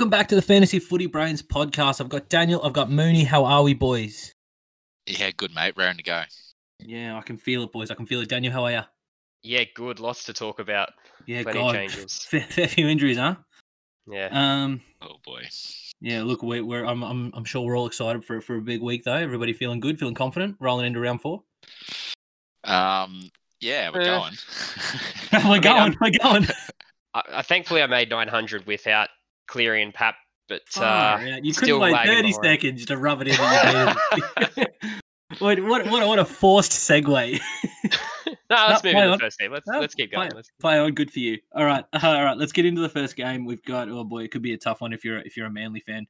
Welcome back to the Fantasy Footy Brains podcast. I've got Daniel, I've got Mooney. How are we, boys? Yeah, good mate. Raring to go. Yeah, I can feel it, boys. I can feel it. Daniel, how are you? Yeah, good. Lots to talk about. Yeah, Plenty God, changes. fair, fair few injuries, huh? Yeah. Um, Oh boy. yeah. Look, we, we're I'm, I'm I'm sure we're all excited for for a big week though. Everybody feeling good, feeling confident, rolling into round four. Um. Yeah, we're going. we're mean, going, I'm- we're going. I, I, thankfully, I made 900 without Cleary and Pap, but uh, Far out. you couldn't wait 30 behind. seconds to rub it in. that you did. Wait, what, what, what a forced segue. no, let's No, move into on. the first game. Let's No, let's keep going. on. Let's, Play on, good for you. All right, all right. Let's get into the first game. We've got oh boy, it could be a tough one if you're if you're a Manly fan.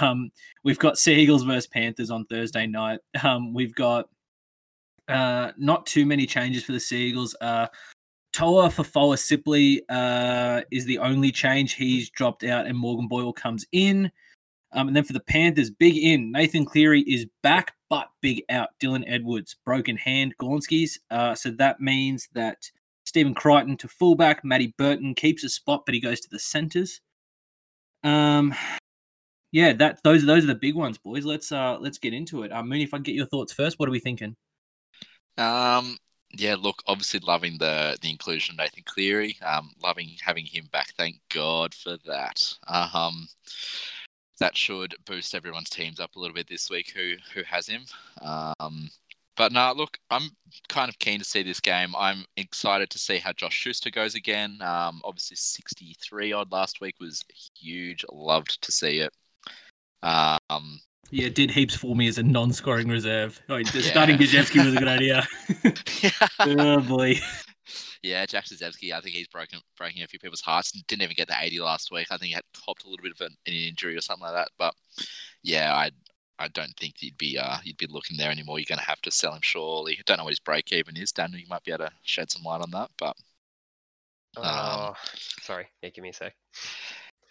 Um, we've got Sea Eagles versus Panthers on Thursday night. Um, we've got uh not too many changes for the Sea Eagles. Uh, Toafofoa Sipley uh is the only change. He's dropped out, and Morgan Boyle comes in. Um, and then for the Panthers, big in. Nathan Cleary is back, but big out. Dylan Edwards, broken hand, Gornskis. Uh, so that means that Stephen Crichton to fullback. Matty Burton keeps a spot, but he goes to the centres. Um, yeah, that those those are the big ones, boys. Let's uh let's get into it. Um, Mooney, if I get your thoughts first, what are we thinking? um. Yeah. Look, obviously loving the the inclusion of Nathan Cleary. Um, loving having him back. Thank God for that. Um, that should boost everyone's teams up a little bit this week. Who who has him? Um. But no, look, I'm kind of keen to see this game. I'm excited to see how Josh Schuster goes again. Um, obviously, 63 odd last week was huge. Loved to see it. Um, Yeah, it did heaps for me as a non-scoring reserve. Oh, Yeah. starting Gosiewski was a good idea. oh boy. yeah, Jack Gosiewski, I think he's broken breaking a few people's hearts. Didn't even get the 80 last week. I think he had copped a little bit of an, an injury or something like that. But yeah, I I don't think you'd be uh you'd be looking there anymore. You're going to have to sell him surely. Don't know what his break even is. Daniel, you might be able to shed some light on that. But Um, oh, sorry. Yeah, give me a sec.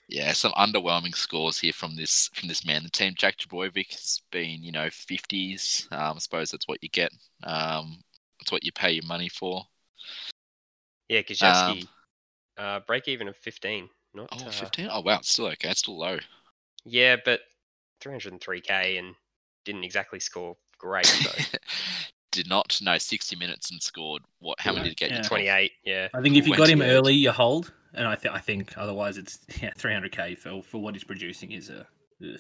Yeah, some underwhelming scores here from this from this man. The team, Jack Gosiewski, has been you know 50s. Um, I suppose that's what you get. Um, that's what you pay your money for. Yeah, Um, uh, break even of 15. Not Oh, uh, 15? Oh, wow. It's still okay. It's still low. Yeah, but 303k and didn't exactly score great. So did not no 60 minutes and scored what how many did it get Yeah. 28. Yeah. I think if you got him early, you hold, and I, th- I think otherwise it's yeah 300k for for what he's producing is a. ugh.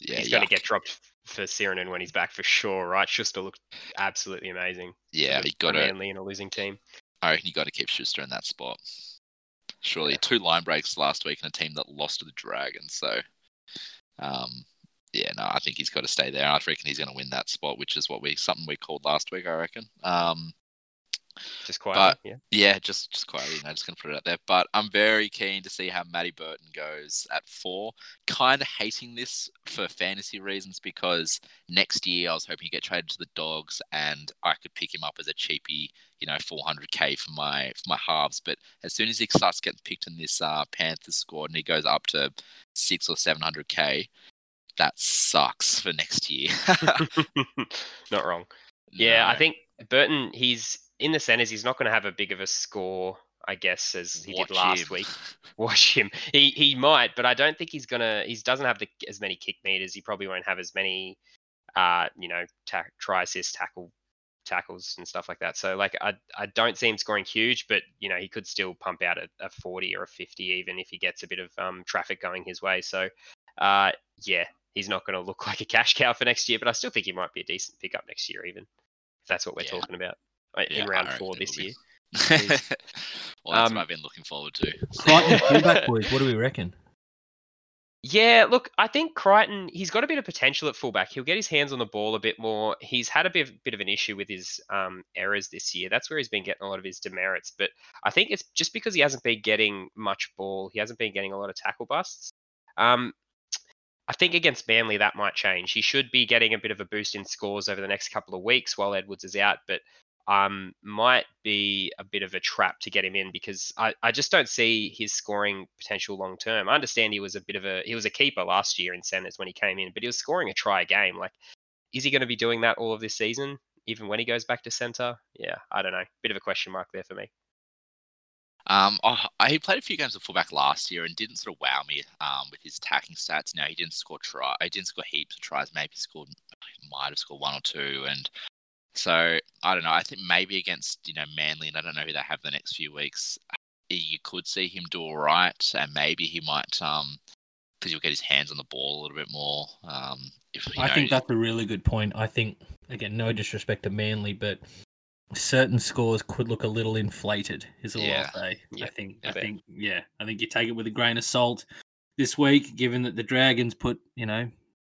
yeah he's going to get dropped for Sironen when he's back for sure, right? Schuster looked absolutely amazing. yeah he got to Manly in a losing team. i reckon you got to keep schuster in that spot surely two line breaks last week and a team that lost to the dragons so um yeah no i think he's got to stay there i reckon he's going to win that spot which is what we something we called last week i reckon um Just quietly, yeah. Yeah, just just quietly, you know, just gonna put it out there. But I'm very keen to see how Matty Burton goes at four. Kind of hating this for fantasy reasons because next year I was hoping to get traded to the Dogs and I could pick him up as a cheapie, you know, 400k for my for my halves. But as soon as he starts getting picked in this uh, Panthers squad and he goes up to six or 700k, that sucks for next year. Not wrong. Yeah, I think Burton, he's in the centres. He's not going to have a big of a score, I guess, as he Watch did last him. week. Watch him. He he might, but I don't think he's gonna. He doesn't have the, as many kick meters. He probably won't have as many, uh, you know, ta- try assist tackle tackles and stuff like that. So like I I don't see him scoring huge, but you know he could still pump out a, a 40 or a 50 even if he gets a bit of um, traffic going his way. So uh, yeah, he's not going to look like a cash cow for next year, but I still think he might be a decent pickup next year even if that's what we're Yeah. talking about Yeah, in round four this year. be. well, that's Um, what I've been looking forward to. Crichton fullback boys, what do we reckon? Yeah, look, I think Crichton, he's got a bit of potential at fullback. He'll get his hands on the ball a bit more. He's had a bit, bit of an issue with his um, errors this year. That's where he's been getting a lot of his demerits. But I think it's just because he hasn't been getting much ball. He hasn't been getting a lot of tackle busts. Um, I think against Manly that might change. He should be getting a bit of a boost in scores over the next couple of weeks while Edwards is out. But um, might be a bit of a trap to get him in because I, I just don't see his scoring potential long term. I understand he was a bit of a he was a keeper last year in centers when he came in, but he was scoring a try a game. Like, is he going to be doing that all of this season, even when he goes back to center? Yeah, I don't know. Bit of a question mark there for me. Um, oh, he played a few games of fullback last year and didn't sort of wow me um, with his attacking stats. Now he didn't score try, he didn't score heaps of tries. Maybe scored, might have scored one or two, and so I don't know. I think maybe against you know Manly, and I don't know who they have the next few weeks. You could see him do all right, and maybe he might um because you'll get his hands on the ball a little bit more. Um, if you I know, think that's a really good point. I think again, no disrespect to Manly, but certain scores could look a little inflated. Is all Yeah. I'll say. Yeah, I think. I I bet. think. Yeah. I think you take it with a grain of salt this week, given that the Dragons put you know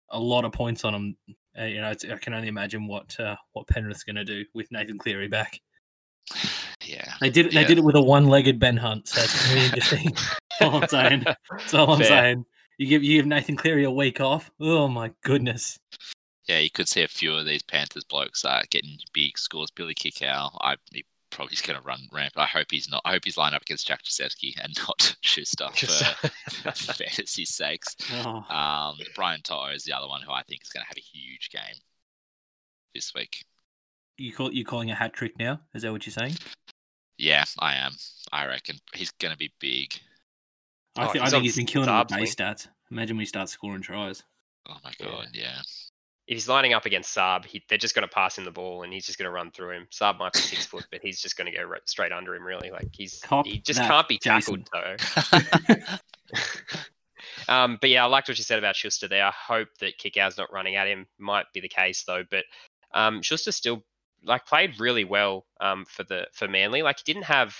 a lot of points on them. Uh, you know, it's, I can only imagine what uh, what Penrith's going to do with Nathan Cleary back. yeah, They did. They Yeah. did it with a one-legged Ben Hunt. So it's really interesting. That's all I'm saying. That's all I'm Fair. saying. You give you give Nathan Cleary a week off. Oh my goodness. yeah, you could see a few of these Panthers blokes uh, getting big scores. Billy Kikau, I he probably is going to run ramp. I hope he's not. I hope he's lined up against Jack Gosiewski and not Schuster for for fantasy sakes. Oh. Um, Brian To'o is the other one who I think is going to have a huge game this week. You call you calling a hat trick now? Is that what you're saying? Yeah, I am. I reckon he's going to be big. I, Oh, I he's think he's been killing it base stats. Imagine when he starts scoring tries. Oh my Yeah. god, yeah. If he's lining up against Saab, he, they're just going to pass him the ball and he's just going to run through him. Saab might be six foot, but he's just going to go right, straight under him. Really, like he's Cop he just can't be Jason. tackled though. um, but yeah, I liked what you said about Schuster there. I hope that Kikau's not running at him. Might be the case though, but um, Schuster still like played really well um, for the for Manly. Like he didn't have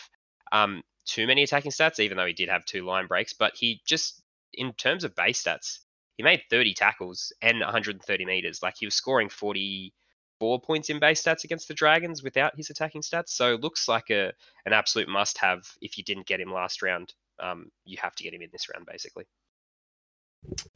um, too many attacking stats, even though he did have two line breaks. But he just in terms of base stats, he made 30 tackles and 130 meters. Like he was scoring 44 points in base stats against the Dragons without his attacking stats. So looks like a an absolute must have. If you didn't get him last round, um, you have to get him in this round, basically.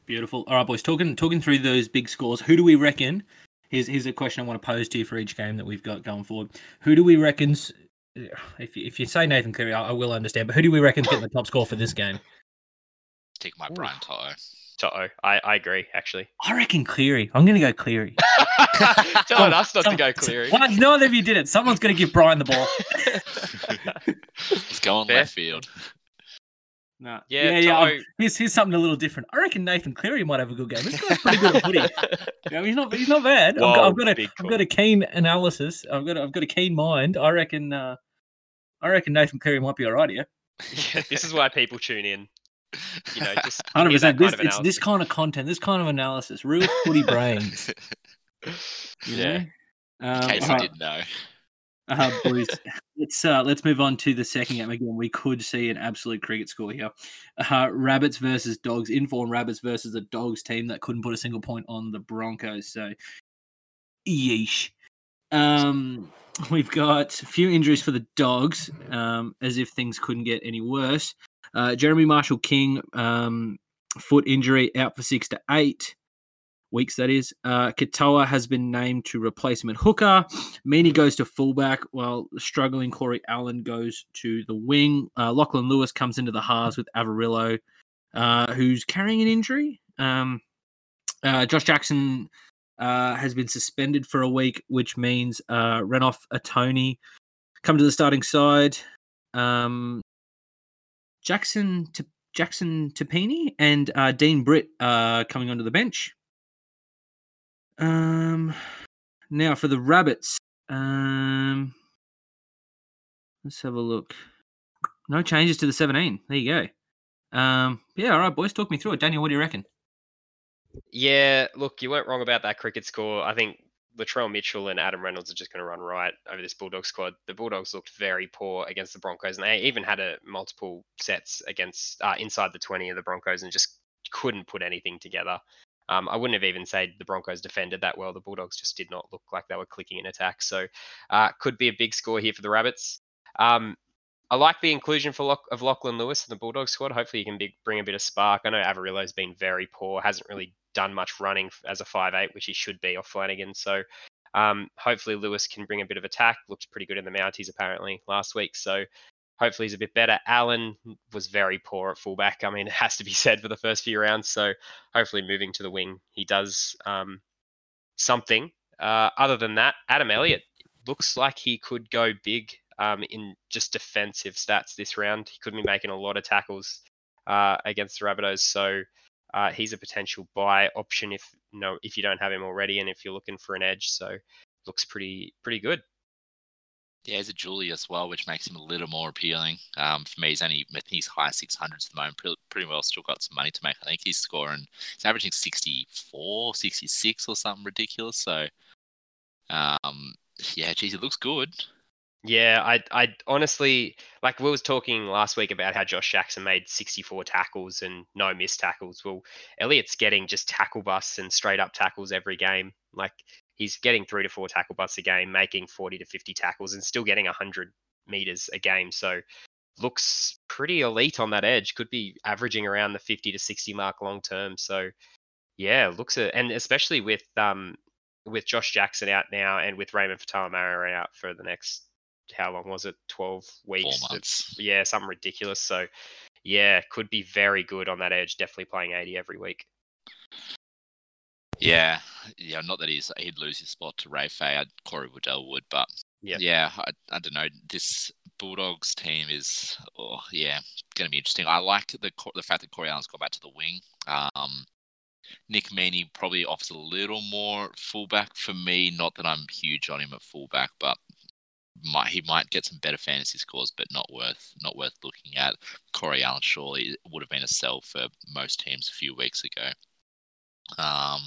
Beautiful. All right, boys. Talking talking through those big scores. Who do we reckon? Here's here's a question I want to pose to you for each game that we've got going forward. Who do we reckon's if you, if you say Nathan Cleary, I, I will understand. But who do we reckon's getting the top score for this game? Take my Ooh. Brian To'o. To'o, I, I agree, actually. I reckon Cleary. I'm going to go Cleary. Telling us not to go Cleary. Well, neither of you did it. Someone's going to give Brian the ball. Let's go on Fair. left field. No. Yeah, yeah, yeah. I'm- Here's, here's something a little different. I reckon Nathan Cleary might have a good game. This guy's pretty good at footy. Yeah, he's not. He's not bad. I've, got, Whoa, I've got a. big I've got a keen analysis. I've got. A, I've got a keen mind. I reckon. Uh, I reckon Nathan Cleary might be all right here. Yeah, this is why people tune in. You know, just hundred percent. This it's this kind of content, this kind of analysis, real footy brains. you Yeah. know? In Um, case you right, didn't know. uh, boys, let's uh, let's move on to the second game. Again, we could see an absolute cricket score here. Uh, rabbits versus dogs. Inform rabbits versus a dogs team that couldn't put a single point on the Broncos. So, yeesh. Um, we've got a few injuries for the dogs, um, as if things couldn't get any worse. Uh, Jeremy Marshall King, um, foot injury, out for six to eight weeks. That is. Uh, Katoa has been named to replace him at hooker. Meaney goes to fullback, while struggling Corey Allen goes to the wing. Uh, Lachlan Lewis comes into the halves with Averillo, uh, who's carrying an injury. Um, uh, Josh Jackson uh, has been suspended for a week, which means uh, Renouf Atoni come to the starting side. Um, Jackson to Jackson Topine and uh, Dean Britt uh, coming onto the bench. Um, now for the rabbits. Um, let's have a look. No changes to the 17. There you go. Um, yeah, all right, boys, talk me through it. Daniel, what do you reckon? Yeah, look, you weren't wrong about that cricket score. I think Latrell Mitchell and Adam Reynolds are just going to run right over this Bulldog squad. The Bulldogs looked very poor against the Broncos, and they even had a multiple sets against uh, inside the 20 of the Broncos and just couldn't put anything together. Um, I wouldn't have even said the Broncos defended that well. The Bulldogs just did not look like they were clicking in attack. So, uh, could be a big score here for the Rabbits. Um, I like the inclusion for Lock- of Lachlan Lewis in the Bulldog squad. Hopefully, he can be, bring a bit of spark. I know Averillo's been very poor, hasn't really done much running as a five eight, which he should be off Flanagan. So, um, hopefully, Lewis can bring a bit of attack. Looked pretty good in the Mounties apparently last week. So, hopefully, he's a bit better. Allen was very poor at fullback. I mean, it has to be said for the first few rounds. So, hopefully, moving to the wing, he does um, something. Uh, other than that, Adam Elliott looks like he could go big um, in just defensive stats this round. He could be making a lot of tackles uh, against the Rabbitohs, so uh, he's a potential buy option if you know if you don't have him already and if you're looking for an edge. So looks pretty pretty good. Yeah, he's a Julie as well, which makes him a little more appealing. Um, for me, he's only he's high 600s at the moment. Pretty, pretty well still got some money to make. I think he's scoring, he's averaging 64, 66 or something ridiculous. So, um, yeah, geez, it looks good. Yeah, I, I honestly like we was talking last week about how Josh Jackson made 64 tackles and no missed tackles. Well, Elliott's getting just tackle busts and straight up tackles every game. Like he's getting three to four tackle busts a game, making 40 to 50 tackles, and still getting 100 meters a game. So looks pretty elite on that edge. Could be averaging around the 50 to 60 mark long term. So yeah, looks at and especially with um with Josh Jackson out now and with Raymond Faitala out for the next how long was it? 12 weeks. Four months. Yeah, something ridiculous. So yeah, could be very good on that edge. Definitely playing 80 every week. Yeah, yeah. Not that he's he'd lose his spot to Ray Fay. Corey Waddell would, but Yeah. yeah, I, I don't know. This Bulldogs team is, oh yeah, going to be interesting. I like the the fact that Corey Allen's gone back to the wing. Um, Nick Meaney probably offers a little more fullback for me. Not that I'm huge on him at fullback, but might he might get some better fantasy scores, but not worth not worth looking at. Corey Allen surely would have been a sell for most teams a few weeks ago. Um,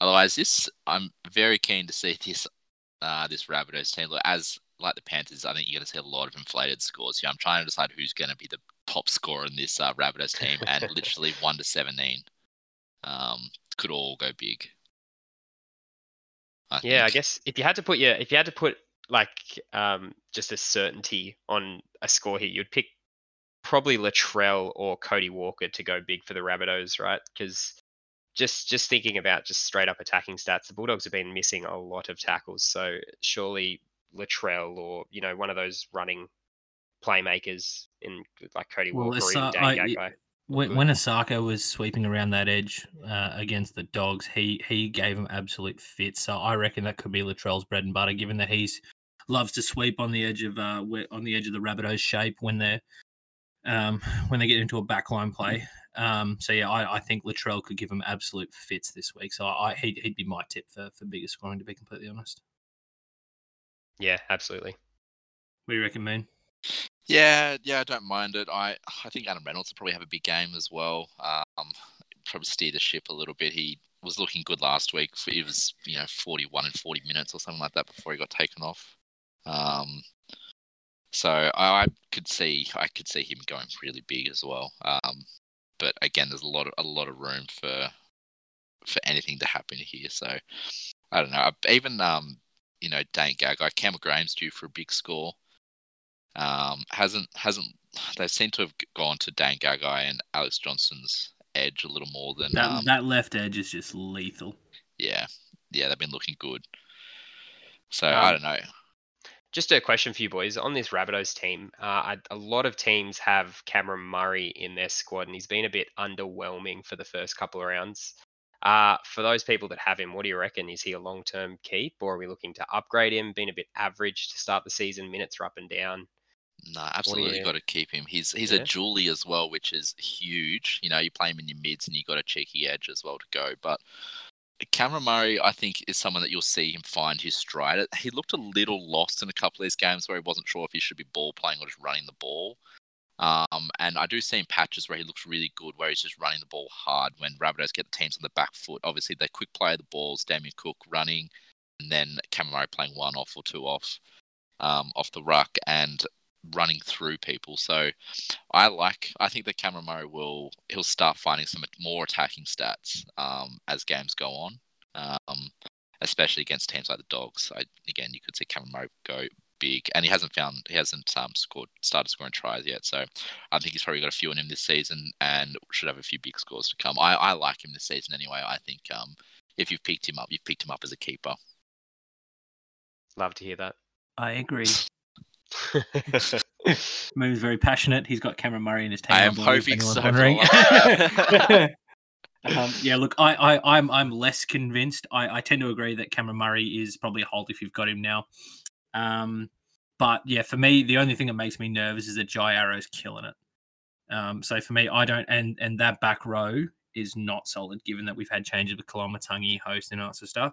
otherwise, this I'm very keen to see this uh, this Rabbitohs team. Look, as like the Panthers, I think you're going to see a lot of inflated scores here. I'm trying to decide who's going to be the top scorer in this uh, Rabbitohs team, and literally one to seventeen um, could all go big. I Yeah, I guess if you had to put your if you had to put like um just a certainty on a score here, you'd pick probably Latrell or Cody Walker to go big for the Rabbitohs, right? Because just just thinking about just straight up attacking stats, the Bulldogs have been missing a lot of tackles. So surely Latrell or you know one of those running playmakers in like Cody Well, Walker or it's, even I-. When, when Isaako was sweeping around that edge uh, against the Dogs, he he gave him absolute fits. So I reckon that could be Latrell's bread and butter, given that he's loves to sweep on the edge of uh on the edge of the Rabbitohs shape when they're um when they get into a backline play. Um, so yeah, I, I think Latrell could give him absolute fits this week. So I he'd, he'd be my tip for for bigger scoring, to be completely honest. Yeah, absolutely. What do you reckon, man? Yeah, yeah, I don't mind it. I I think Adam Reynolds will probably have a big game as well. Um, probably steer the ship a little bit. He was looking good last week. He was you know 41 and 40 minutes or something like that before he got taken off. Um, so I, I could see I could see him going really big as well. Um, but again, there's a lot of a lot of room for for anything to happen here. So I don't know. Even um, you know, Dane Gagai, Campbell Graham's due for a big score um, hasn't hasn't they seem to have gone to Dan Gagai and Alex Johnson's edge a little more than That um, that left edge is just lethal. yeah yeah they've been looking good. So I Um, don't know. Just a question for you boys on this Rabbitohs team. Uh, I- a lot of teams have Cameron Murray in their squad, and he's been a bit underwhelming for the first couple of rounds. Uh, for those people that have him, what do you reckon? Is he a long-term keep, or are we looking to upgrade him? Been a bit average to start the season. Minutes are up and down. No, absolutely you- got to keep him. He's he's Yeah. a Julie as well, which is huge. You know, you play him in your mids and you got a cheeky edge as well to go. But Cameron Murray, I think, is someone that you'll see him find his stride. He looked a little lost in a couple of these games where he wasn't sure if he should be ball playing or just running the ball. Um, and I do see in patches where he looks really good, where he's just running the ball hard when Rabbitohs get the teams on the back foot. Obviously, they quick play the balls, Damien Cook running, and then Cameron Murray playing one off or two off um, off the ruck and running through people. So I like. I think that Cameron Murray will he'll start finding some more attacking stats um, as games go on, um, especially against teams like the Dogs. I, again, you could see Cameron Murray go big, and he hasn't found he hasn't um, scored started scoring tries yet. So I think he's probably got a few in him this season, and should have a few big scores to come. I, I like him this season anyway. I think um, if you've picked him up, you've picked him up as a keeper. Love to hear that. I agree. Moon's very passionate. He's got Cameron Murray in his team. I am hoping so, um, yeah, look, I, I, I'm, I'm less convinced. I, I tend to agree that Cameron Murray is probably a hold if you've got him now. Um, but yeah, for me, the only thing that makes me nervous is that Jai Arrow's killing it. Um, so for me, I don't, and and that back row is not solid, given that we've had changes with Koloamatangi, host, and all that sort of stuff.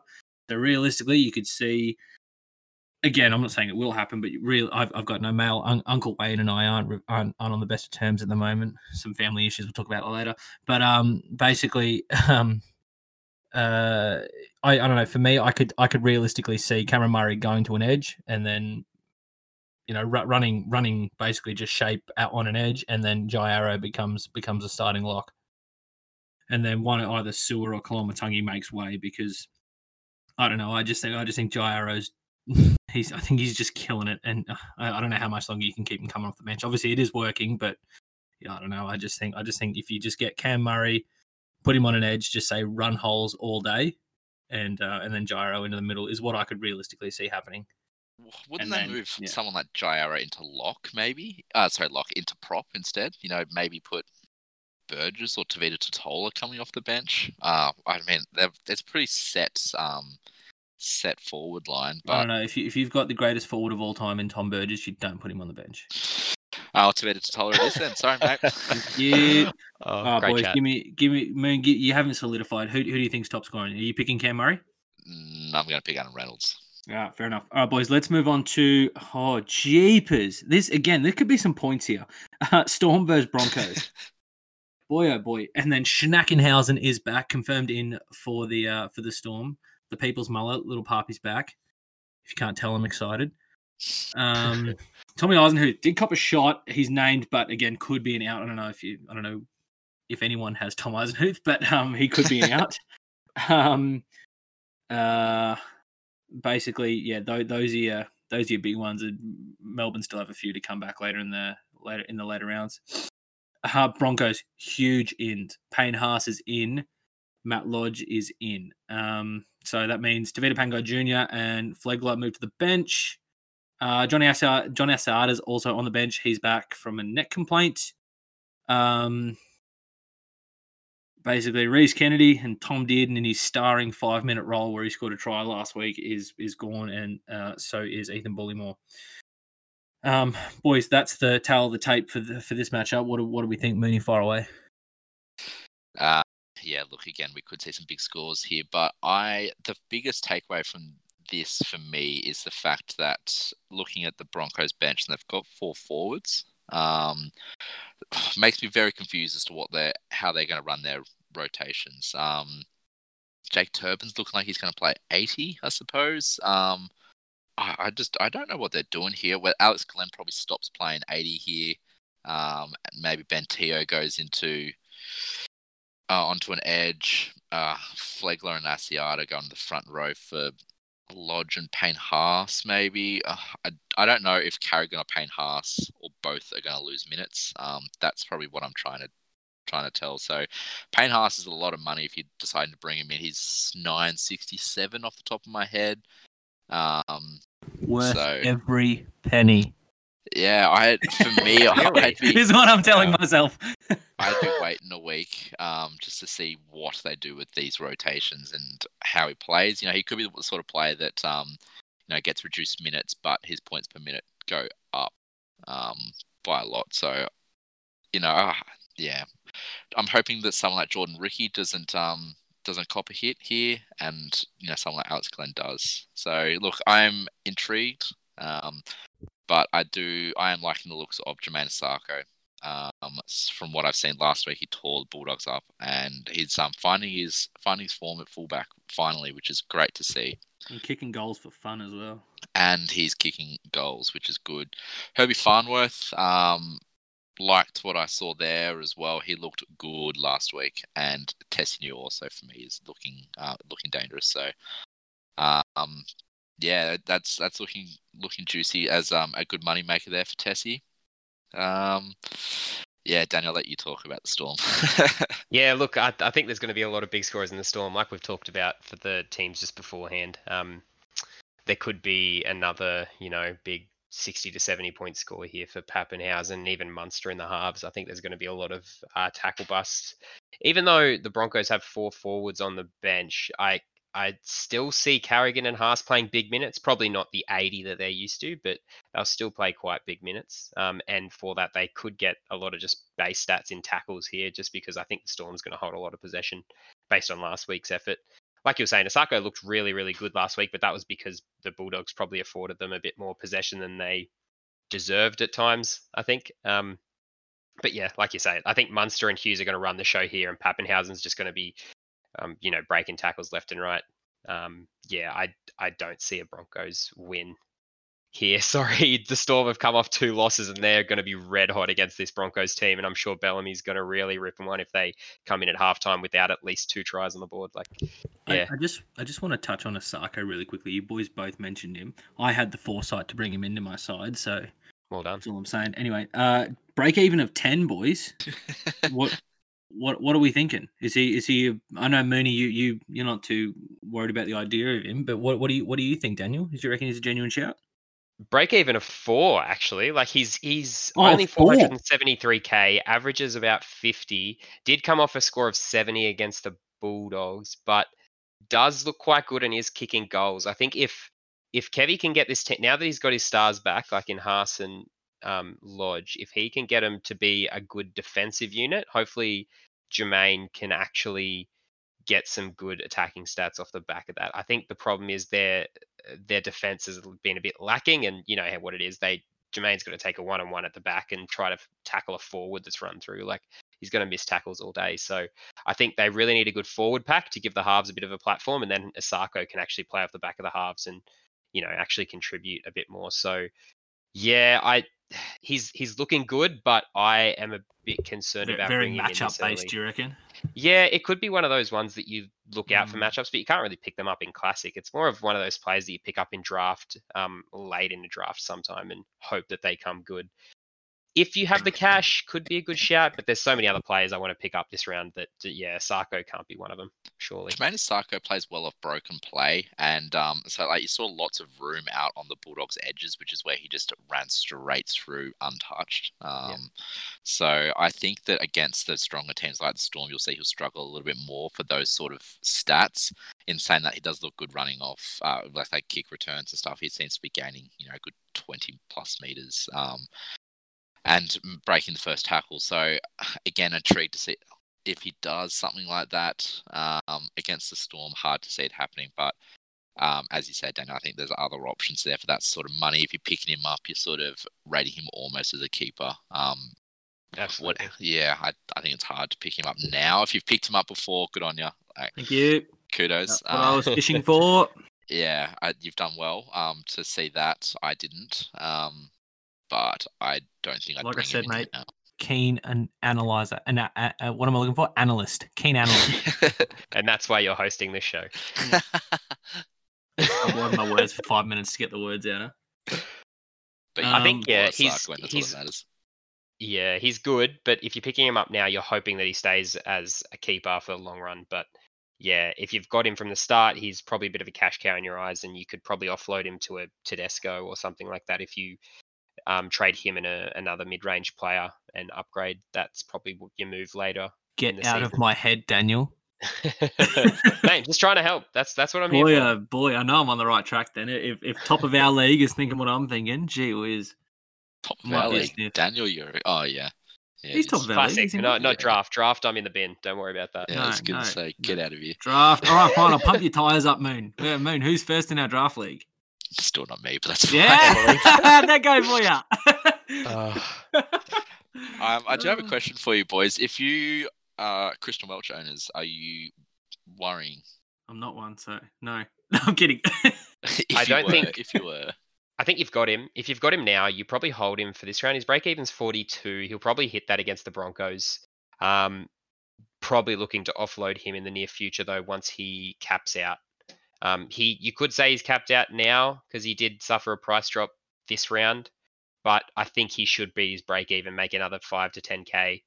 So realistically, you could see. Again, I'm not saying it will happen, but real, I've, I've got no mail. Un- Uncle Wayne and I aren't, aren't aren't on the best of terms at the moment. Some family issues we'll talk about later. But um, basically, um, uh, I, I don't know. For me, I could I could realistically see Cameron Murray going to an edge and then, you know, ru- running running basically just shape out on an edge, and then Jai Arrow becomes becomes a starting lock, and then one either Sewer or Koloamatangi makes way because I don't know. I just think I just think Jai Arrow's he's I think he's just killing it, and uh, I, I don't know how much longer you can keep him coming off the bench. Obviously, it is working, but yeah, I don't know. I just think I just think if you just get Cam Murray, put him on an edge, just say run holes all day, and uh, and then Jai Arrow into the middle is what I could realistically see happening. Wouldn't And they then- move yeah. someone like Jai Arrow into lock, maybe? Uh, sorry, lock into prop instead. You know, maybe put Burgess or Tevita Tatola coming off the bench. Uh, I mean, it's pretty set, um, set forward line. I don't know if you if you've got the greatest forward of all time in Tom Burgess, you don't put him on the bench. oh, to tolerate this then. Sorry, mate. Yeah. Oh, Oh, boys, chat. give me give me Moon. gi- You haven't solidified. Who who do you think's top scoring? Are you picking Cam Murray? Mm, I'm going to pick Adam Reynolds. Yeah, fair enough. All right, boys, let's move on to oh jeepers. This again, there could be some points here. Uh, Storm versus Broncos. boy oh boy. And then Schnackenhausen is back, confirmed in for the uh for the Storm. The People's Mullet, little Pappy's back. If you can't tell, I'm excited. Um Tommy Eisenhuth did cop a shot. He's named, but again, could be an out. I don't know if you I don't know if anyone has Tom Eisenhuth, but um he could be an out. um uh basically, yeah, those, those are your, those are your big ones. Melbourne still have a few to come back later in the later in the later rounds. Uh, Broncos huge in. Payne Haas is in. Matt Lodge is in. Um, so that means Tevita Pangai Jr. and Flegler move to the bench. Uh, Johnny Asiata, John Asiata is also on the bench. He's back from a neck complaint. Um, basically, Rhys Kennedy and Tom Dearden in his starring five minute role where he scored a try last week is is gone, and uh, so is Ethan Bullemor. Um, boys, that's the tale of the tape for the, for this matchup. What do, what do we think? Mooney far away. Uh, yeah, look again, we could see some big scores here, but I the biggest takeaway from this for me is the fact that looking at the Broncos bench and they've got four forwards, um, makes me very confused as to what they're how they're going to run their rotations. Um, Jake Turpin's looking like he's going to play 80, I suppose. Um, I, I just I don't know what they're doing here. Where Alex Glenn probably stops playing 80 here. Um, and maybe Ben Teo goes into uh, onto an edge. Uh, Flegler and Asiata go on the front row for Lodge and Payne Haas, maybe. Uh, I, I don't know if Carrigan or Payne Haas or both are going to lose minutes. Um, that's probably what I'm trying to trying to tell. So Payne Haas is a lot of money if you decide to bring him in. He's 967 off the top of my head. Um, Worth So- every penny. Yeah, I for me? I'd be is what I'm telling Yeah. myself. I'd be waiting a week um, just to see what they do with these rotations and how he plays. You know, he could be the sort of player that um, you know gets reduced minutes, but his points per minute go up um, by a lot. So, you know, ah, yeah, I'm hoping that someone like Jordan Riki doesn't um, doesn't cop a hit here, and you know, someone like Alex Glenn does. So, look, I'm intrigued, um, but I do I am liking the looks of Jamayne Isaako. Um, from what I've seen last week, he tore the Bulldogs up, and he's um finding his finding his form at fullback finally, which is great to see. And kicking goals for fun as well. And he's kicking goals, which is good. Herbie Farnworth, um, liked what I saw there as well. He looked good last week, and Tesi Niu also for me is looking uh, looking dangerous. So, um, yeah, that's that's looking looking juicy as um a good money maker there for Tessie. Um, yeah, Daniel, I'll let you talk about the storm. Yeah, look, I, I think there's going to be a lot of big scores in the storm, like we've talked about for the teams just beforehand. Um, there could be another, you know, big 60 to 70 point score here for Papenhuyzen, even Munster in the halves. I think there's going to be a lot of uh, tackle busts. Even though the Broncos have four forwards on the bench, I I still see Carrigan and Haas playing big minutes. Probably not the 80 that they're used to, but they'll still play quite big minutes. Um, and for that, they could get a lot of just base stats in tackles here, just because I think the Storm's going to hold a lot of possession based on last week's effort. Like you were saying, Isaako looked really, really good last week, but that was because the Bulldogs probably afforded them a bit more possession than they deserved at times, I think. Um, but yeah, like you say, I think Munster and Hughes are going to run the show here, and Papenhuyzen's just going to be um, you know, breaking tackles left and right. Um, yeah, I I don't see a Broncos win here. Sorry, the Storm have come off two losses and they're going to be red hot against this Broncos team, and I'm sure Bellamy's going to really rip them one if they come in at halftime without at least two tries on the board. Like, yeah, I, I just I just want to touch on Isaako really quickly. You boys both mentioned him. I had the foresight to bring him into my side, so well done. that's all I'm saying. Anyway, uh, break even of ten, boys. what what what are we thinking? Is he is he? I know Mooney, you you you're not too worried about the idea of him, but what what do you what do you think, Daniel? Do you reckon he's a genuine shout? Break even of four, actually. Like he's he's Oh, only 473k, averages about 50. Did come off a score of 70 against the Bulldogs, but does look quite good and is kicking goals. I think if if Kevy can get this te- now that he's got his stars back, like in Haas and um, Lodge, if he can get him to be a good defensive unit, hopefully Jamayne can actually get some good attacking stats off the back of that. I think the problem is their their defense has been a bit lacking, and you know what it is. They Jermaine's going to take a one on one at the back and try to tackle a forward that's run through. Like he's going to miss tackles all day. So I think they really need a good forward pack to give the halves a bit of a platform, and then Isaako can actually play off the back of the halves and you know actually contribute a bit more. So yeah, I he's he's looking good, but I am a bit concerned about Very bringing him in matchup based, do you reckon? Yeah, it could be one of those ones that you look out for Mm. matchups, but you can't really pick them up in classic. It's more of one of those players that you pick up in draft, um, late in the draft sometime, and hope that they come good. If you have the cash, could be a good shout, but there's so many other players I want to pick up this round that, yeah, Isaako can't be one of them, surely. Jamayne Isaako plays well off broken play, and um, so like you saw lots of room out on the Bulldogs' edges, which is where he just ran straight through untouched. Um, So I think that against the stronger teams like the Storm, you'll see he'll struggle a little bit more for those sort of stats. In saying that, he does look good running off, uh, like like kick returns and stuff. He seems to be gaining, you know, a good twenty plus meters. Um, and breaking the first tackle. So again, intrigued to see if he does something like that um, against the Storm. Hard to see it happening, but um, as you said, Daniel, I think there's other options there for that sort of money. If you're picking him up, you're sort of rating him almost as a keeper. Um, what, yeah, I, I think it's hard to pick him up now. If you've picked him up before, good on you. Like, Thank you. kudos. That's what I Um, was fishing for. yeah, I, you've done well. Um, to see that, I didn't. Um, but I don't think I'd Like I said, him in mate, now. Keen an analyzer. And uh, uh, what am I looking for? Analyst. Keen analyst. And that's why you're hosting this show. I've worded my words for five minutes to get the words out. Huh? but I think, um, yeah, he's- that's he's- what matters. Yeah, he's good, but if you're picking him up now, you're hoping that he stays as a keeper for the long run. But yeah, if you've got him from the start, he's probably a bit of a cash cow in your eyes, and you could probably offload him to a Tedesco or something like that if you um, trade him and a, another mid-range player and upgrade. That's probably your move later. Get the out of my head, Daniel. Mate, just trying to help. That's that's what I'm here Boy, for. uh, boy, I know I'm on the right track then. If if top of our league is thinking what I'm thinking, gee whiz. Top of Might our league. sniff. Daniel, you're. Oh, yeah. yeah He's it top of our league. Classic. He's in No, not draft. Draft, I'm in the bin. Don't worry about that. Yeah, I was No, going no, to say, get out of here. Draft. All right, fine. I'll pump your tires up, Moon. Yeah, Moon, who's first in our draft league? Still not me, but that's fine. Yeah, that go for you. Uh, Um, I do have a question for you, boys. If you are Christian Welch owners, are you worrying? I'm not one, so no. I'm kidding. I don't were, think- If you were. I think you've got him. If you've got him now, you probably hold him for this round. His break even's 42. He'll probably hit that against the Broncos. Um, probably looking to offload him in the near future though. Once he caps out, um, he you could say he's capped out now because he did suffer a price drop this round, but I think he should be his break even, make another five to 10k,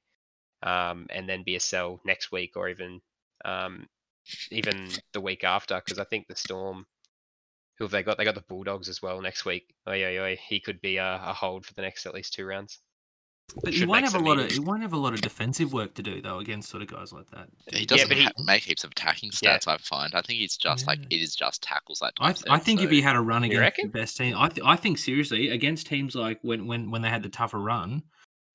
um, and then be a sell next week or even um, even the week after because I think the Storm who have they got? They got the Bulldogs as well next week. Oh yeah, yeah, he could be a, a hold for the next at least two rounds. But he won't have a some lot of he won't have a lot of defensive work to do though against sort of guys like that. He doesn't but he- ha- make heaps of attacking Yeah. stats. I find. I think he's just like Yeah. it is just tackles that I, time. th- I think if he had a run against the reckon? best team, I th- I think seriously against teams like when when when they had the tougher run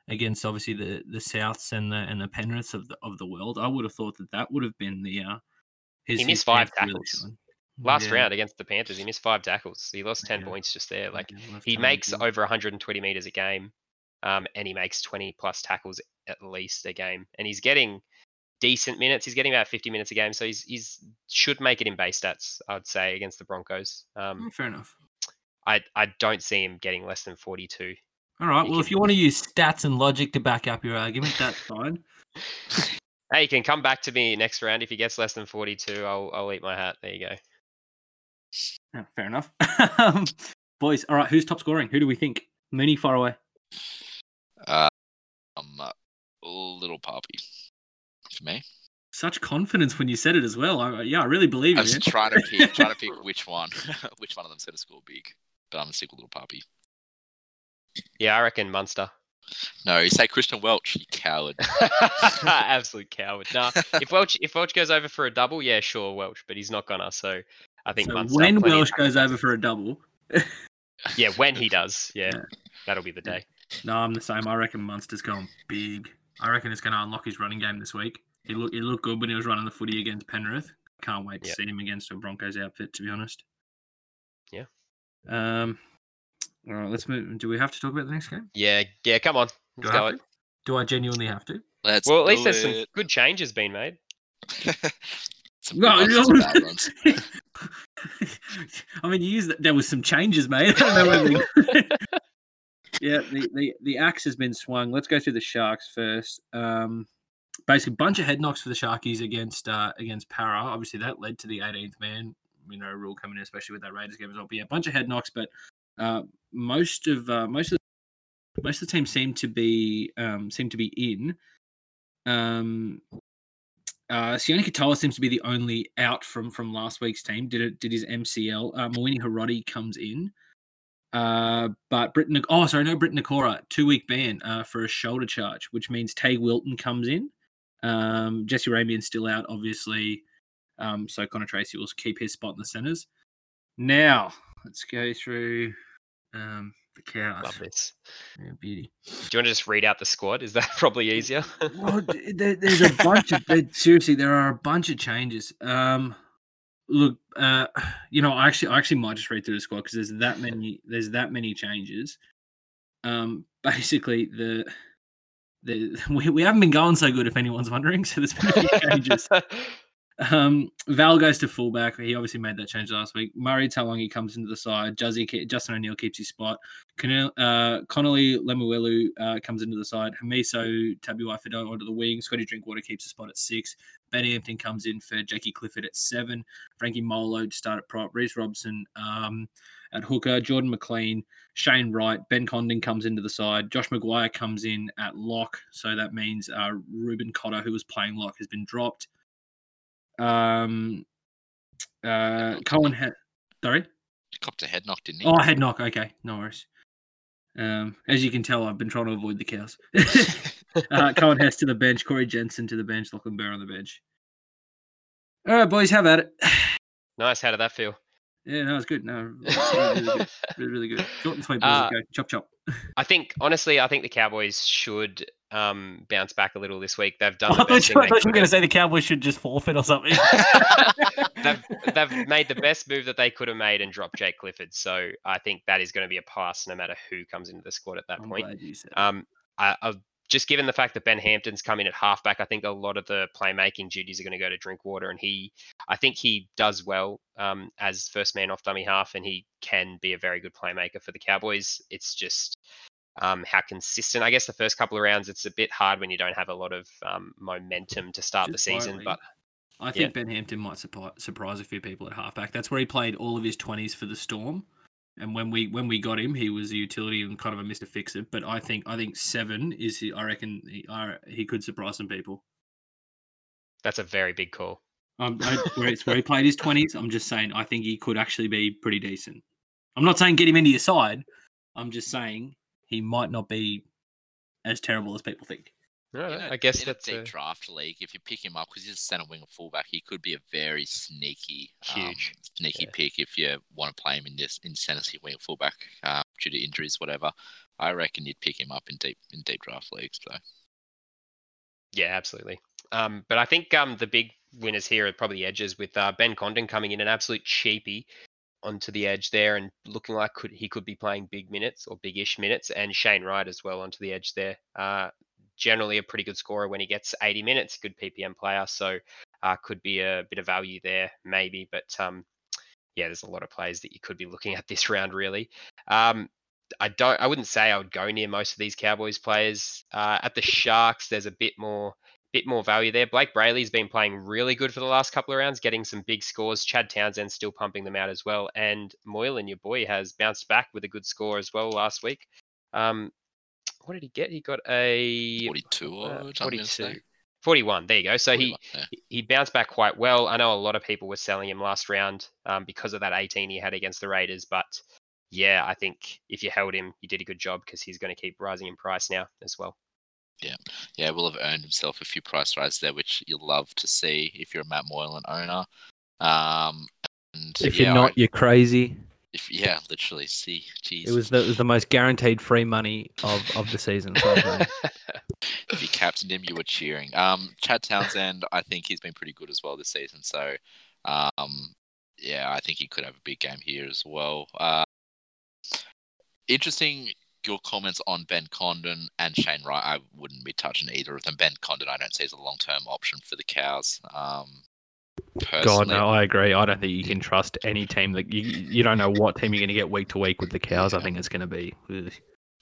against obviously the the Souths and the and the Penriths of the of the world, I would have thought that that would have been the uh his He his missed five chance really tackles. Last Yeah, round against the Panthers, he missed five tackles. He lost ten Yeah. points just there. Like yeah, he makes over 120 meters a game, um, and he makes 20 plus tackles at least a game, and he's getting decent minutes. He's getting about 50 minutes a game, so he's he's should make it in base stats. I'd say against the Broncos. Um, Oh, fair enough. I I don't see him getting less than 42. All right. He Well, if you want to use stats and logic to back up your argument, that's fine. Hey, you can come back to me next round if he gets less than 42. I'll I'll eat my hat. There you go. Yeah, fair enough. um, boys, all right. Who's top scoring? Who do we think? Mooney, far away. Uh, um, little puppy for me. Such confidence when you said it as well. I, yeah, I really believe I you. was man. trying to pick, trying to pick which one, which one of them's going to score big. But I'm gonna stick with little puppy. Yeah, I reckon Munster. No, you say Christian Welch, you coward. Absolute coward. Nah, if Welch if Welch goes over for a double, yeah, sure, Welch, but he's not gonna. So I think So Munster. when plenty of Welch goes over for a double, yeah, when he does, yeah, Yeah. that'll be the day. No, I'm the same. I reckon Munster's going big. I reckon it's going to unlock his running game this week. He looked he looked good when he was running the footy against Penrith. Can't wait to Yeah. see him against a Broncos outfit. To be honest. Yeah. Um. All right, let's move. Do we have to talk about the next game? Yeah, yeah, come on, Do let's I go. It. Do I genuinely have to? Let's Well, at least do there's some good changes being made. No, no. some bad ones. I mean, you used that. There was some changes made. I don't know whether they- yeah, the, the the axe has been swung. Let's go through the Sharks first. Um, basically, a bunch of head knocks for the Sharkies against uh, against Parra. Obviously, that led to the 18th man. You know, rule coming in, especially with that Raiders game as well. But yeah, bunch of head knocks. But uh, most of uh, most of the, most of the team seemed to be um, seem to be in. Um, uh, Sione Katoa seems to be the only out from from last week's team. Did it? Did his MCL? Uh, Mawene Hiroti comes in, uh, but Briton. Oh, sorry, no, Briton Nikora two week ban uh, for a shoulder charge, which means Teig Wilton comes in. Um, Jesse Ramien's still out, obviously. Um, so Connor Tracey will keep his spot in the centers. Now let's go through um, the cows. Love this. Yeah, beauty. Do you want to just read out the squad? Is that probably easier? well, there, there's a bunch of there, seriously. There are a bunch of changes. Um, look, uh, you know, I actually, I actually might just read through the squad because there's that many. There's that many changes. Um, basically, the the we, we haven't been going so good. If anyone's wondering, so there's been a few changes. Um, Val goes to fullback. He obviously made that change last week. Murray Taulagi comes into the side. Juzzy, Justin O'Neill keeps his spot. Uh, Connelly Lemuelu uh, comes into the side. Hamiso Tabuai Fidow onto the wing. Scotty Drinkwater keeps a spot at six. Ben Hampton comes in for Jackie Clifford at seven. Frankie Molo to start at prop. Reece Robson um, at hooker. Jordan McLean, Shane Wright. Ben Condon comes into the side. Josh McGuire comes in at lock. So that means uh, Reuben Cotter, who was playing lock, has been dropped. Um, uh, Coen had. Sorry? Copped a head knock, didn't he? Oh, head knock. Okay, no worries. Um, as you can tell, I've been trying to avoid the cows. uh, Coen Hess to the bench, Corey Jensen to the bench, Lachlan Burr on the bench. All right, boys, have at it. nice. How did that feel? Yeah, no, it's good. No, really, really good. Really, really good. Short and sweet, boys. Uh, go. Chop, chop. I think honestly, I think the Cowboys should um, bounce back a little this week. They've done I the best thing I they thought you were going to say the Cowboys should just forfeit or something. they've they've made the best move that they could have made and dropped Jake Clifford. So I think that is going to be a pass no matter who comes into the squad at that I'm point. glad you said. Um, I, I've just given the fact that Ben Hampton's come in at halfback, I think a lot of the playmaking duties are going to go to Drinkwater, and he, I think he does well um, as first man off dummy half, and he can be a very good playmaker for the Cowboys. It's just um, how consistent. I guess the first couple of rounds, it's a bit hard when you don't have a lot of um, momentum to start the season. quietly, But I think Ben Hampton might surprise a few people at halfback. That's where he played all of his twenties for the Storm, and when we when we got him, he was a utility and kind of a Mister Fix It. But I think I think seven is he, I reckon he, he could surprise some people. that's a very big call. Um, I, where it's where he played his twenties. I'm just saying I think he could actually be pretty decent. I'm not saying get him into your side. I'm just saying he might not be as terrible as people think. I, don't know, In a- I guess in a deep a, draft league, if you pick him up because he's a center wing or fullback, he could be a very sneaky, um, Huge. sneaky Yeah. pick if you want to play him in this in center wing or fullback uh, due to injuries, whatever. I reckon you'd pick him up in deep in deep draft leagues. So yeah, absolutely. Um, but I think um, the big winners here are probably the edges with uh, Ben Condon coming in an absolute cheapie onto the edge there and looking like could he could be playing big minutes or big-ish minutes, and Shane Wright as well onto the edge there. Uh, generally a pretty good scorer when he gets 80 minutes, good PPM player, so uh, could be a bit of value there maybe. But um, yeah, there's a lot of players that you could be looking at this round really. Um, I don't. I wouldn't say I would go near most of these Cowboys players. Uh, at the Sharks, there's a bit more, bit more value there. Blayke Brailey's been playing really good for the last couple of rounds, getting some big scores. Chad Townsend still pumping them out as well, and Moylan, your boy, has bounced back with a good score as well last week. Um, what did he get? He got a forty-two or uh, something. I'm gonna say. 42. 41. There you go. So he yeah. he- he bounced back quite well. I know a lot of people were selling him last round um, because of that 18 he had against the Raiders, but yeah, I think if you held him, you did a good job because he's going to keep rising in price now as well. Yeah, yeah, will have earned himself a few price rises there, which you'll love to see if you're a Matt Moylan owner. Um, and If yeah, you're not, I- you're crazy. if yeah, literally, see, geez, It was the, it was the most guaranteed free money of, of the season. so if you captained him, you were cheering. Um, Chad Townsend, I think he's been pretty good as well this season. So, um, yeah, I think he could have a big game here as well. Uh, interesting your comments on Ben Condon and Shane Wright. I wouldn't be touching either of them. Ben Condon, I don't see as a long term option for the Cows. Um, God, no, I agree. I don't think you can trust any team that you you don't know what team you're going to get week to week with the cows. I think it's going to be. ugh.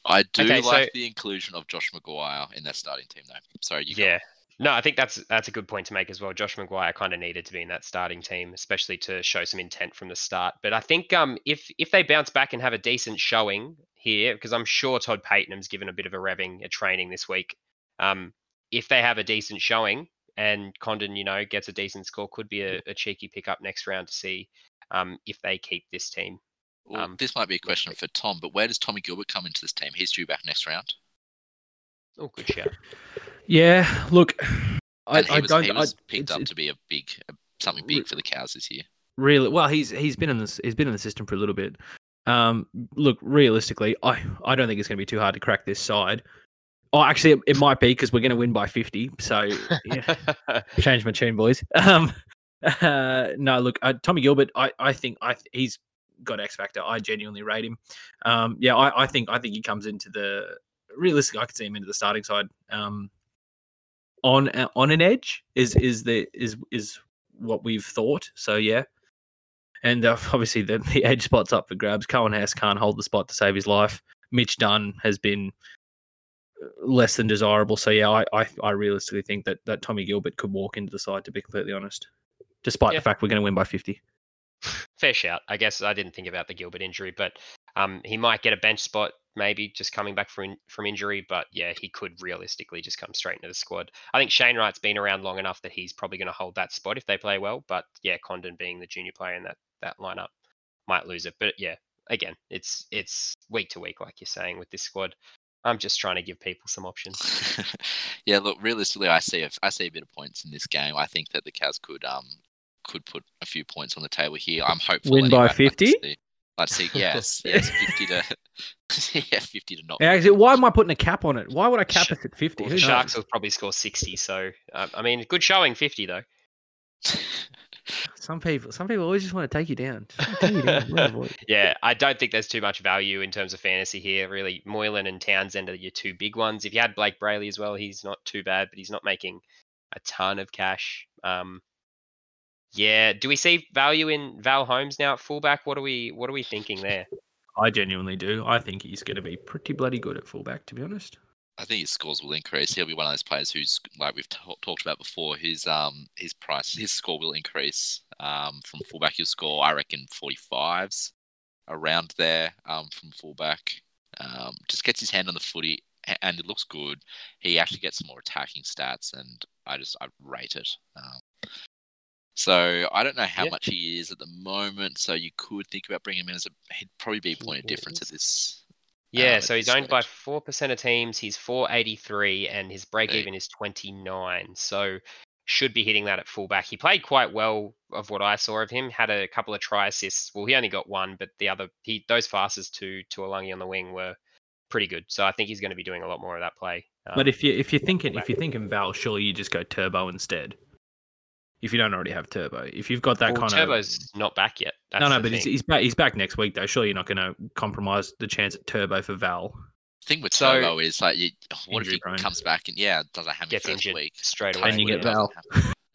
I do Okay, like so- the inclusion of Josh McGuire in their starting team, though. Sorry, you go. yeah. No, I think that's that's a good point to make as well. Josh McGuire kind of needed to be in that starting team, especially to show some intent from the start. But I think um, if if they bounce back and have a decent showing here, because I'm sure Todd Paytonham's given a bit of a revving, a training this week. Um, if they have a decent showing and Condon, you know, gets a decent score, could be a, a cheeky pickup next round to see um, if they keep this team. Well, Um, this might be a question for Tom, but where does Tommy Gilbert come into this team? He's due back next round. Oh, good shout. Yeah, look, I, and he I was, don't. he I, was picked up to be a big, something big for the Cows this year. really well. He's he's been in this. He's been in the system for a little bit. Um, look, realistically, I I don't think it's going to be too hard to crack this side. Oh, actually, it, it might be because we're going to win by fifty. So yeah, change my tune, boys. Um, uh, no, look, uh, Tommy Gilbert. I, I think I he's got X factor. I genuinely rate him. Um, yeah, I, I think I think he comes into the realistically. I could see him into the starting side. Um, on a- on an edge is is the is is what we've thought. So yeah. And uh, obviously the, the edge spot's up for grabs. Coen Hess can't hold the spot to save his life. Mitch Dunn has been uh, less than desirable. So yeah, I, I, I realistically think that, that Tommy Gilbert could walk into the side. To be completely honest, despite Yeah. the fact we're going to win by fifty. Fair shout. I guess I didn't think about the Gilbert injury, but um, he might get a bench spot, maybe just coming back from from injury. But yeah, he could realistically just come straight into the squad. I think Shane Wright's been around long enough that he's probably going to hold that spot if they play well. But yeah, Condon being the junior player in that that lineup might lose it. But yeah, again, it's it's week to week, like you're saying with this squad. I'm just trying to give people some options. yeah, look, realistically, I see a, I see a bit of points in this game. I think that the Cows could um could put a few points on the table here. I'm hopeful. Win anyway. by I'd 50? see- Let's see. Yes, yes, fifty to yeah, fifty to not. Yeah, actually, why am I putting a cap on it? Why would I cap Sh- us at fifty? Well, Who the Sharks knows? will probably score 60. So um, I mean, good showing 50 though. Some people, some people always just want to take you down. Take you down. Yeah, I don't think there's too much value in terms of fantasy here. Really, Moylan and Townsend are your two big ones. If you had Blayke Brailey as well, he's not too bad, but he's not making a ton of cash. Um, yeah, do we see value in Val Holmes now at fullback? What are we What are we thinking there? I genuinely do. I think he's going to be pretty bloody good at fullback, to be honest. I think his scores will increase. He'll be one of those players who's like we've ta- talked about before. His um his price his score will increase. Um, from fullback he'll score I reckon forty fives around there. Um, from fullback. Um, just gets his hand on the footy and it looks good. He actually gets some more attacking stats, and I just I rate it. Um, so I don't know how Yeah. much he is at the moment. So you could think about bringing him in as a. He'd probably be a point of difference at this. Yeah, at so he's owned by four percent of teams. He's four eighty three, and his break even is twenty nine. So should be hitting that at fullback. He played quite well of what I saw of him. Had a couple of try assists. Well, he only got one, but the other he those fastest to to Alangi on the wing were pretty good. So I think he's going to be doing a lot more of that play. But Um, if you if you're thinking if you're thinking Val, surely you just go Turbo instead. If you don't already have Turbo, if you've got that well, kind Turbo's not back yet. That's no, no, but he's, he's back. He's back next week though. Surely you're not going to compromise the chance at Turbo for Val. The thing with So- Turbo is like, you, what if Injury he prone. comes back and yeah, does a hammy first injured week? straight away. And you get wood, Val.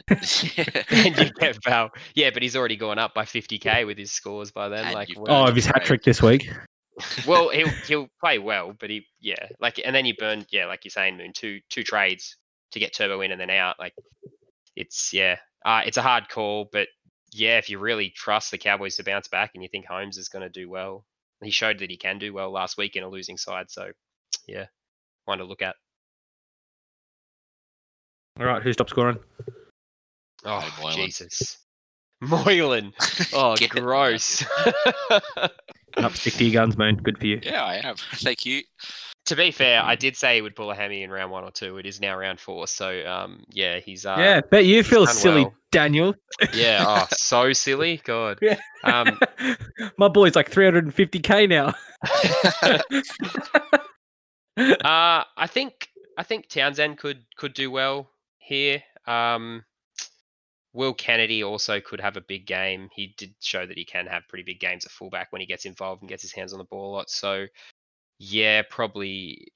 it doesn't happen. and you get Val. Yeah, but he's already gone up by 50k with his scores by then. And like, you've what- got- Oh, if his hat trick this week. well, he'll he'll play well, but he yeah, like and then you burn yeah, like you're saying, Moon, two two trades to get Turbo in and then out. Like it's yeah, uh, it's a hard call, but yeah, if you really trust the Cowboys to bounce back and you think Holmes is going to do well, he showed that he can do well last week in a losing side. So yeah, one to look at. All right, who stopped scoring? Oh Moylan. Jesus, Moylan. Oh, gross. Up, stick to your guns, man. Good for you. Yeah, I am. Thank you. To be fair, I did say he would pull a hammy in round one or two. It is now round four, so um, yeah, he's uh, yeah, bet you feel silly, well. Daniel. yeah, oh, so silly, God. Yeah. Um, My boy's like 350k now. uh, I think I think Townsend could could do well here. Um, Will Kennedy also could have a big game. He did show that he can have pretty big games at fullback when he gets involved and gets his hands on the ball a lot. So, yeah, probably.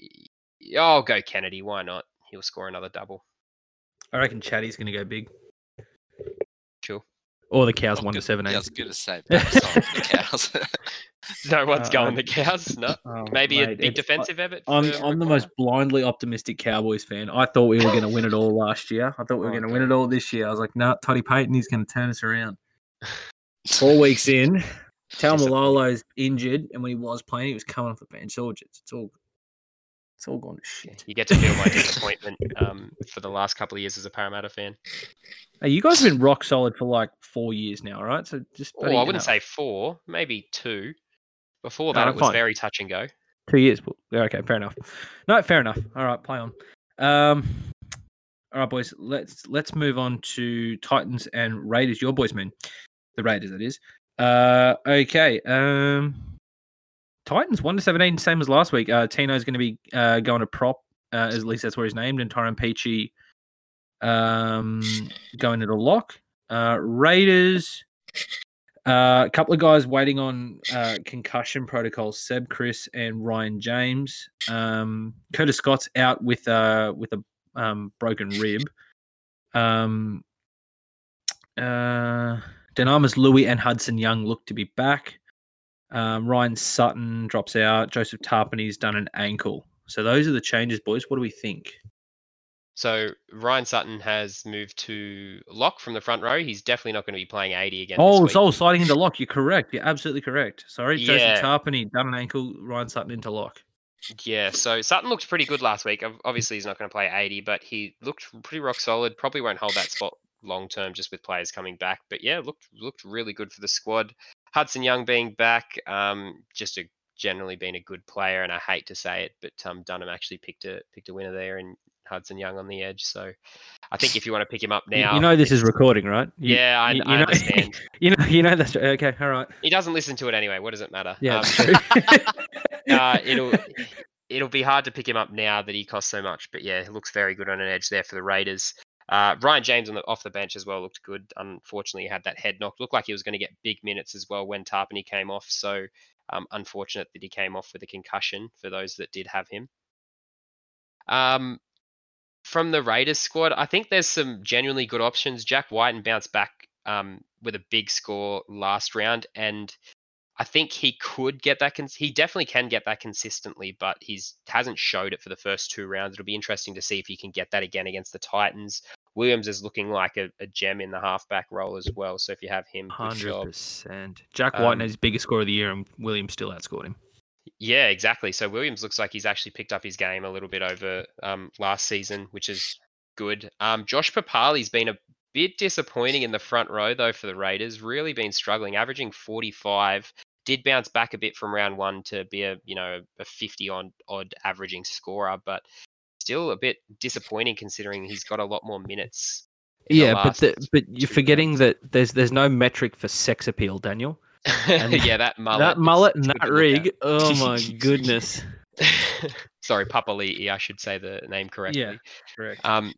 I'll go Kennedy. Why not? He'll score another double. I reckon Chatty's going to go big. Sure. Or the cows one to good- seven Yeah, I was going to say, the cows. No one's Uh, going I'm- the cows. No. Oh, Maybe a big it's- defensive effort. I'm I'm the McGuire? most blindly optimistic Cowboys fan. I thought we were going to win it all last year. I thought we were Oh, going to win it all this year. I was like, nah, Toddy Payten, he's going to turn us around. Four weeks in, Taumalolo's injured, and when he was playing, he was coming off the bench. So it's it's all it's all gone to shit. You get to feel my disappointment um, for the last couple of years as a Parramatta fan. Hey, you guys have been rock solid for like four years now, right? So just Oh, I wouldn't enough. say four, maybe two. Before that, no, it was fine. very touch and go. Two years. Okay, fair enough. No, fair enough. All right, play on. Um, all right, boys. Let's let's move on to Titans and Raiders. Your boys, man. The Raiders, that is. Uh, okay. Um, Titans one to seventeen, same as last week. Uh, Tino's going to be uh going to prop. Uh, at least that's where he's named, and Tyrone Peachey, um, going to the lock. Uh, Raiders. Uh, a couple of guys waiting on uh, concussion protocols: Seb, Kris, and Ryan James. Um, Curtis Scott's out with uh, with a um, broken rib. Um, uh, Dunamis Lui and Hudson Young look to be back. Um, Ryan Sutton drops out. Joseph Tapine's done an ankle. So those are the changes, boys. What do we think? So Ryan Sutton has moved to lock from the front row. He's definitely not going to be playing 80 again. this Oh, week. Soul sliding into lock. You're correct. You're absolutely correct. Sorry, Yeah. Joseph Tarpany done an ankle. Ryan Sutton into lock. Yeah, so Sutton looked pretty good last week. Obviously, he's not going to play 80, but he looked pretty rock solid. Probably won't hold that spot long term just with players coming back. But yeah, looked looked really good for the squad. Hudson Young being back, um, just a generally been a good player, and I hate to say it, but um, Dunham actually picked a picked a winner there, and Hudson Young on the edge. So I think if you want to pick him up now, you know this is recording, right? You- yeah, I, you- I know- understand. You know, you know that's okay. All right. he doesn't listen to it anyway. What does it matter? Yeah. Um, true. uh, it'll it'll be hard to pick him up now that he costs so much. But yeah, he looks very good on an edge there for the Raiders. Uh, Ryan James on the off the bench as well looked good. Unfortunately, he had that head knock. Looked like he was going to get big minutes as well when Tapine came off. So um, unfortunate that he came off with a concussion for those that did have him. Um, from the Raiders squad, I think there's some genuinely good options. Jack Wighton bounced back um, with a big score last round, and I think he could get that. Cons- he definitely can get that consistently, but he's hasn't showed it for the first two rounds. It'll be interesting to see if he can get that again against the Titans. Williams is looking like a, a gem in the halfback role as well. So if you have him, hundred percent. Jack Wighton Um, had his biggest score of the year, and Williams still outscored him. Yeah, exactly. So Williams looks like he's actually picked up his game a little bit over um, last season, which is good. Um, Josh Papali's been a bit disappointing in the front row though for the Raiders. Really been struggling, averaging 45, did bounce back a bit from round one to be a you know a 50 on odd averaging scorer, but still a bit disappointing considering he's got a lot more minutes. Yeah, but the, but you're forgetting games. that there's there's no metric for sex appeal, Daniel. And yeah, that mullet. that mullet and that rig. Oh my goodness. Sorry, Papali'i, I should say the name correctly. Yeah, Correct. Um,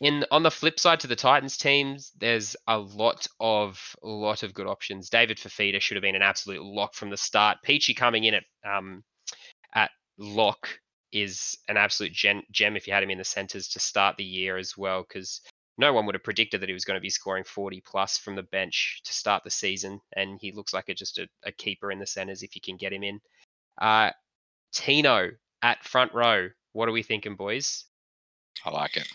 in on the flip side to the Titans teams, there's a lot of lot of good options. David Fifita should have been an absolute lock from the start. Peachey coming in at um, at lock is an absolute gen- gem if you had him in the centres to start the year as well, because no one would have predicted that he was going to be scoring 40 plus from the bench to start the season, and he looks like a, just a, a keeper in the centres if you can get him in. Uh, Tino at front row. What are we thinking, boys? I like it.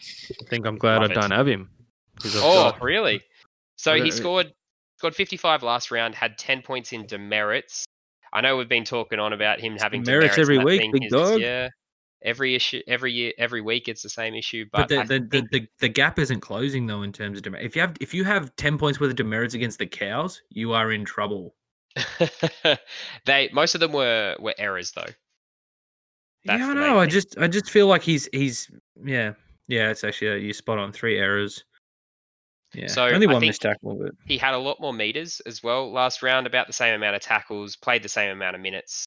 I think I'm glad Love I don't have him. Oh, got- really? So he scored scored 55 last round, had 10 points in demerits. I know we've been talking on about him having demerits demerits every week, big his- dog. Yeah, every issue, every year, every week, it's the same issue. But But, the, the, the, think- the, the gap isn't closing though in terms of demerits. if you have if you have ten points worth of demerits against the cows, you are in trouble. they most of them were were errors though. That's yeah, I know. I just I just feel like he's he's yeah yeah. It's actually uh, you spot on three errors. Yeah, So, only one missed tackle, but He had a lot more meters as well last round, about the same amount of tackles, played the same amount of minutes.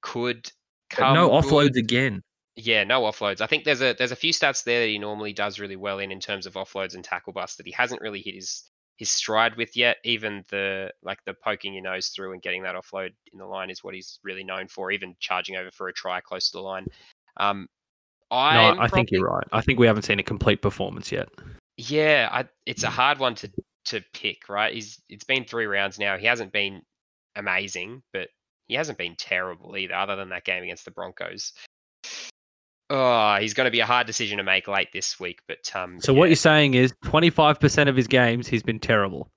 Could but come no good. offloads again. Yeah, no offloads. I think there's a there's a few stats there that he normally does really well in in terms of offloads and tackle bust that he hasn't really hit his his stride with yet. Even the like the poking your nose through and getting that offload in the line is what he's really known for. Even charging over for a try close to the line. Um, No, I'm I think you're right. I think we haven't seen a complete performance yet. Yeah, I, it's a hard one to to pick. Right? He's it's been three rounds now. He hasn't been amazing, but he hasn't been terrible either. Other than that game against the Broncos. Oh, he's going to be a hard decision to make late this week. But um, So what you're saying is 25% of his games he's been terrible.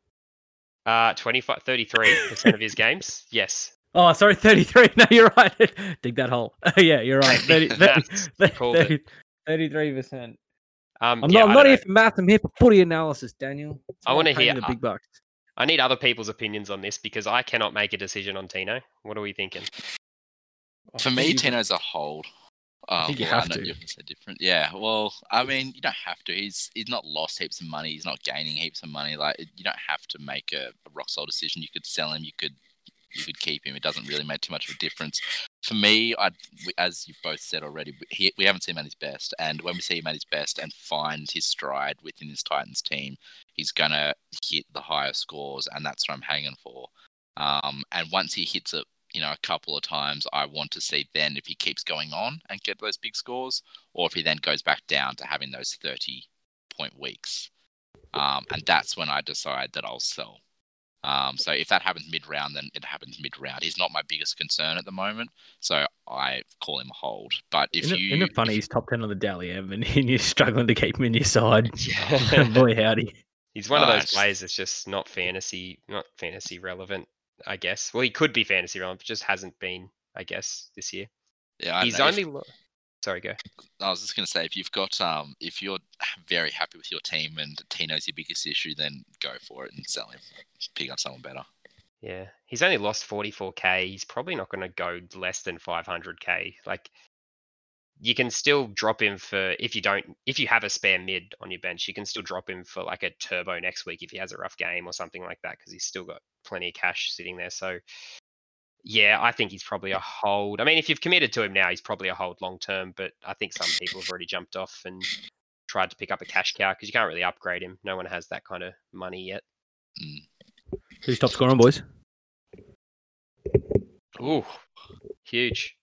Uh, 25, 33% of his games. Yes. Oh, sorry, 33. No, you're right. Dig that hole. yeah, you're right. 30, 30, That's called it. 33%. Um, I'm yeah, not, I'm not here for math. I'm here for footy analysis, Daniel. That's I wanna hear- the big bucks. I need other people's opinions on this because I cannot make a decision on Tino. What are we thinking? For me, Tino's a hold. Um, think you well, I have to. You're so different. Yeah. Well, I mean, you don't have to. He's he's not lost heaps of money. He's not gaining heaps of money. Like you don't have to make a, a rock solid decision. You could sell him. You could you could keep him. It doesn't really make too much of a difference. For me, I as you've both said already, we- he, we haven't seen him at his best. And when we see him at his best and find his stride within this Titans team, he's gonna hit the higher scores, and that's what I'm hanging for. Um, and once he hits it, you know, a couple of times, I want to see then if he keeps going on and get those big scores, or if he then goes back down to having those 30 point weeks. Um, and that's when I decide that I'll sell. Um, so if that happens mid round, then it happens mid round. He's not my biggest concern at the moment, so I call him a hold. But if Isn't, it, you, isn't it funny? if- He's top 10 on the Dally M and you're struggling to keep him in your side. Yeah. Boy, howdy. He's one of those Nice. players that's just not fantasy, not fantasy relevant. I guess. Well, he could be fantasy relevant, but just hasn't been. I guess this year. yeah, I He's know, if- only. lo- Sorry, go. I was just going to say, if you've got, um, if you're very happy with your team and Tino's your biggest issue, then go for it and sell him. Pick up someone better. Yeah, he's only lost 44k. He's probably not going to go less than 500k. Like, you can still drop him for if you don't if you have a spare mid on your bench, you can still drop him for like a turbo next week if he has a rough game or something like that because he's still got plenty of cash sitting there. So, yeah, I think he's probably a hold. I mean, if you've committed to him now, he's probably a hold long term. But I think some people have already jumped off and tried to pick up a cash cow because you can't really upgrade him. No one has that kind of money yet. Mm. Who's top scoring, boys? Ooh, huge.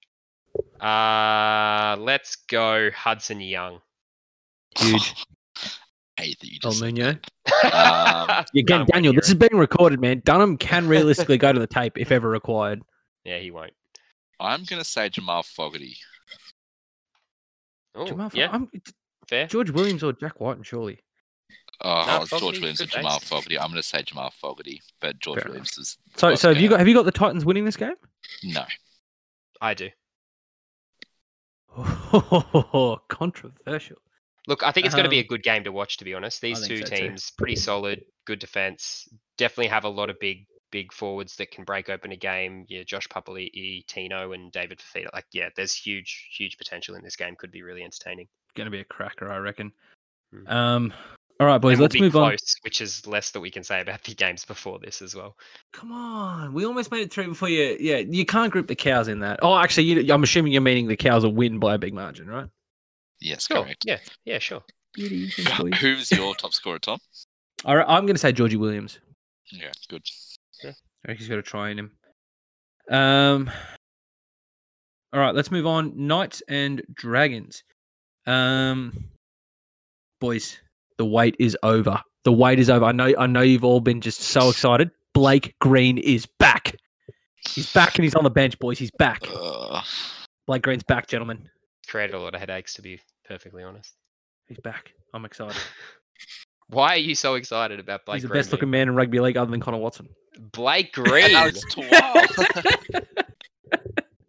Uh, let's go Hudson Young. Huge. I hate that you El just said Um, Again, Dunham Daniel, this is being recorded, man. Dunham can realistically go to the tape if ever required. Yeah, he won't. I'm going to say Jamal Fogarty. Oh, Jamal, yeah, I'm, fair. George Williams or Jack Wighton, surely. Oh, No, it's George Williams or good Jamal taste. Fogarty. I'm going to say Jamal Fogarty, but George Fair Williams is. So, so have you got have you got the Titans winning this game? No. I do. Oh, controversial. Look, I think it's going to be a Um, good game to watch. To be honest, these two so too. teams pretty solid, good defense. Definitely have a lot of big, big forwards that can break open a game. Yeah, Josh Papali'i, Tino, and David Fifita. Like, yeah, there's huge, huge potential in this game. Could be really entertaining. Going to be a cracker, I reckon. Mm. Um, all right, boys, And let's be move on. which is less that we can say about the games before this as well. Come on, we almost made it through before you. Yeah, you can't group the cows in that. Oh, actually, you, I'm assuming you're meaning the cows will win by a big margin, right? Yes, Sure. correct. Yeah, yeah, sure. Beauty. Who's your top scorer, Tom? All right, I'm going to say Georgie Williams. Yeah, good. I think he's got a try in him. Um. All right, let's move on. Knights and Dragons. Um, boys, the wait is over. The wait is over. I know. I know you've all been just so excited. Blake Green is back. He's back and he's on the bench, boys. He's back. Uh, Blake Green's back, gentlemen. Created a lot of headaches, to be perfectly honest. He's back. I'm excited. Why are you so excited about Blake he's the Green? best looking man in rugby league other than Connor Watson. man? Blake and Green.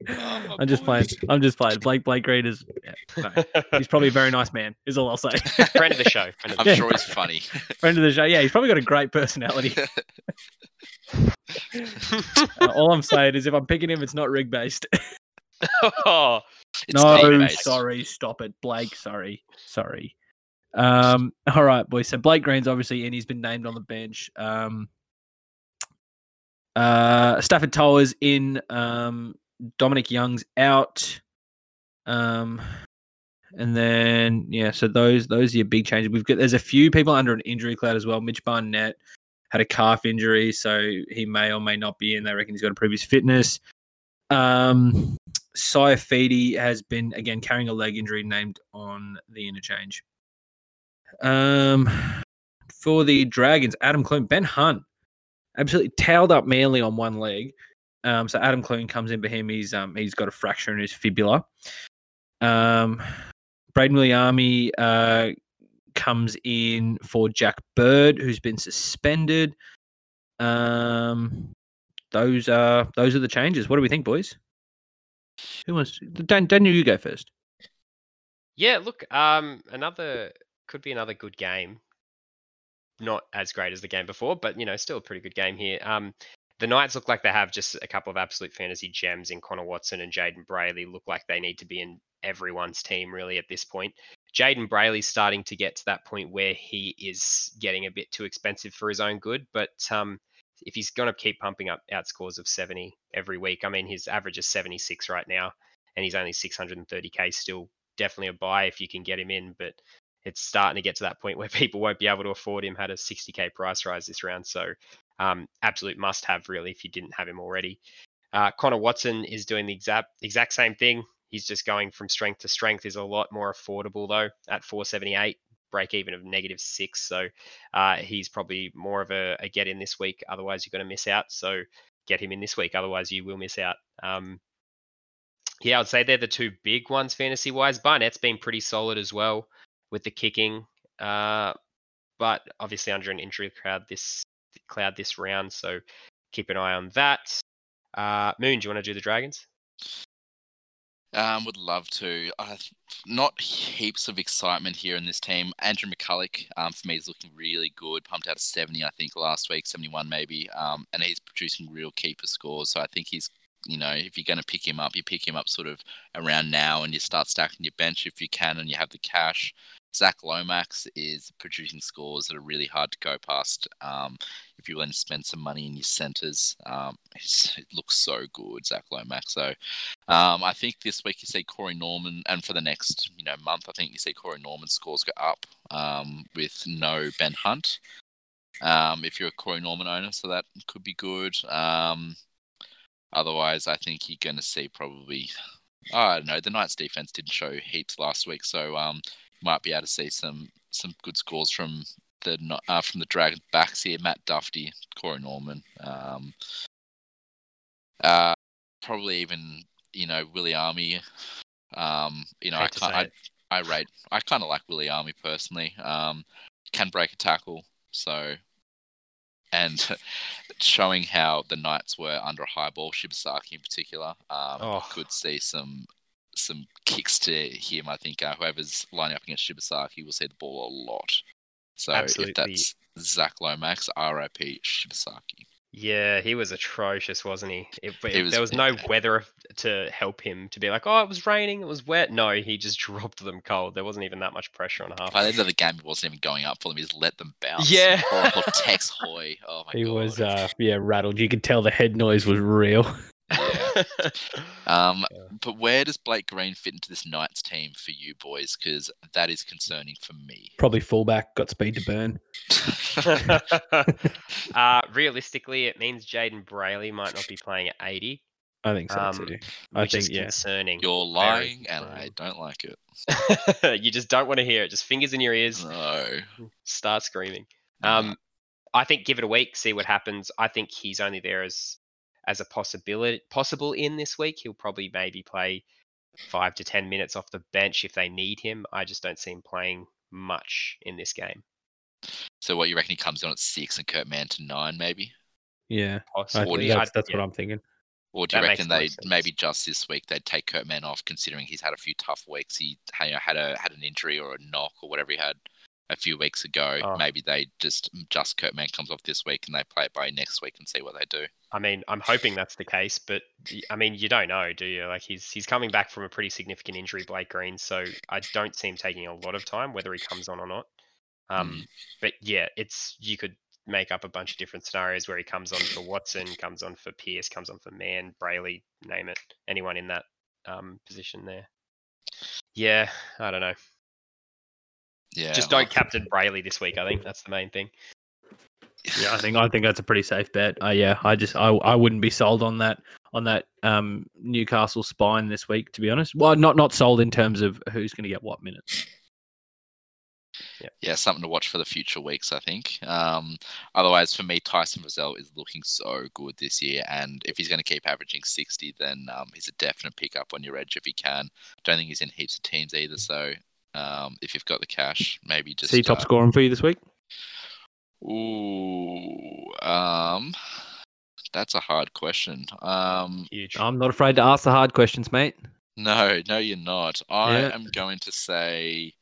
now it's twelve. Oh, I'm just playing. I'm just playing. Blake Blake Green is. Yeah, no, he's probably a very nice man. Is all I'll say. friend of the show. Of the I'm Yeah. sure he's funny. Friend of the show. Yeah, he's probably got a great personality. Uh, all I'm saying is, if I'm picking him, it's not rig based. oh, no, team-based. sorry, stop it, Blake. Sorry, sorry. Um, all right, boys. So Blake Green's obviously in. He's been named on the bench. Um, uh, Starford To'a in. Um, Dominic Young's out. Um, and then yeah, so those those are your big changes. We've got there's a few people under an injury cloud as well. Mitch Barnett had a calf injury, so he may or may not be in. They reckon he's got prove his fitness. Um, Saifiti has been again carrying a leg injury, named on the interchange. Um, for the Dragons, Adam Clune, Ben Hunt, absolutely tailed up Manly on one leg. Um, so Adam Clune comes in for him. He's um he's got a fracture in his fibula. Um, Brayden Wiliame uh comes in for Jack Bird, who's been suspended. Um, those are those are the changes. What do we think, boys? Who wants? Dan, Daniel, you go first. yeah. Look, um, another could be another good game. Not as great as the game before, but you know, still a pretty good game here. Um, the Knights look like they have just a couple of absolute fantasy gems in Connor Watson and Jayden Brailey. Look like they need to be in everyone's team really at this point. Jayden Brailey's starting to get to that point where he is getting a bit too expensive for his own good, but um, if he's going to keep pumping up outscores of 70 every week, I mean, his average is 76 right now, and he's only 630k. Still, definitely a buy if you can get him in, but it's starting to get to that point where people won't be able to afford him. Had a 60k price rise this round, so um, absolute must have really if you didn't have him already. Uh, Connor Watson is doing the exact exact same thing. He's just going from strength to strength. Is a lot more affordable though at 478 break even of negative six. So uh, he's probably more of a, a get in this week. Otherwise, you're going to miss out. So get him in this week. Otherwise, you will miss out. Um, yeah, I'd say they're the two big ones fantasy wise. Barnett's been pretty solid as well with the kicking, uh, but obviously under an injury crowd this cloud this round. So keep an eye on that. Uh, Moon, do you want to do the Dragons? Um, would love to. Uh, not heaps of excitement here in this team. Andrew McCullough, um, for me, is looking really good. Pumped out of 70, I think, last week, 71 maybe. Um, and he's producing real keeper scores. So I think he's, you know, if you're going to pick him up, you pick him up sort of around now and you start stacking your bench if you can and you have the cash. Zach Lomax is producing scores that are really hard to go past. Um, if you're willing to spend some money in your centres, um, it looks so good, Zach Lomax. So um, I think this week you see Corey Norman, and for the next you know month, I think you see Corey Norman scores go up um, with no Ben Hunt. Um, if you're a Corey Norman owner, so that could be good. Um, otherwise, I think you're going to see probably. I don't know. The Knights' defense didn't show heaps last week, so um, might be able to see some some good scores from the uh, from the Dragon backs here. Matt Duffy, Corey Norman. Um, uh, probably even you know Willie Army. Um, you know, I can't. I. I rate. I kind of like Willie Army personally. Um, can break a tackle, so and showing how the Knights were under a high ball, Shibasaki in particular. Um, Oh. could see some some kicks to him. I think uh, whoever's lining up against Shibasaki will see the ball a lot. So Absolutely. if that's Zach Lomax, RIP Shibasaki. Yeah, he was atrocious, wasn't he? It, but He was there was no bad. weather to help him to be like, oh, it was raining, it was wet. No, he just dropped them cold. There wasn't even that much pressure on half. By the end of the game, he wasn't even going up for them. He just let them bounce. Yeah. Poor Tex Hoy. Oh my He god. was uh yeah rattled. You could tell the head noise was real. Yeah. Um, Yeah. but where does Blake Green fit into this Knights team for you boys? Because that is concerning for me. Probably fullback, got speed to burn. uh, realistically, it means Jayden Brailey might not be playing at 80, I think so Um, too. I which is yeah. concerning. You're lying, and I don't like it. you just don't want to hear it. Just fingers in your ears, No. start screaming. No. Um, I think give it a week, see what happens. I think he's only there as as a possibility possible in this week. He'll probably maybe play five to ten minutes off the bench if they need him. I just don't see him playing much in this game. So what you reckon he comes on at six and Kurt Mann to nine, maybe? Yeah, Possibly. that's, that's yeah. what I'm thinking. Or do you That reckon they maybe just this week they'd take Kurt Mann off, considering he's had a few tough weeks? He you know, had a had an injury or a knock or whatever he had a few weeks ago. Oh. Maybe they just just Kurt Mann comes off this week and they play it by next week and see what they do. I mean, I'm hoping that's the case, but I mean, you don't know, do you? Like he's he's coming back from a pretty significant injury, Blake Green. So I don't see him taking a lot of time, whether he comes on or not. Um, but yeah, it's you could make up a bunch of different scenarios where he comes on for Watson, comes on for Pearce, comes on for Mann, Brailey, name it, anyone in that um, position there. Yeah, I don't know. Yeah. Just don't captain Brailey this week. I think that's the main thing. Yeah, I think I think that's a pretty safe bet. Uh, yeah, I just I I wouldn't be sold on that on that um Newcastle spine this week to be honest. Well, not not sold in terms of who's going to get what minutes. yeah, something to watch for the future weeks, I think. Um, otherwise, for me, Tyson Frizell is looking so good this year, and if he's going to keep averaging 60, then um, he's a definite pickup on your edge if he can. Don't think he's in heaps of teams either, so um, if you've got the cash, maybe just. See top uh, scoring for you this week. Ooh, um, that's a hard question. Um, Huge. I'm not afraid to ask the hard questions, mate. no, no, you're not. I Yeah. am going to say.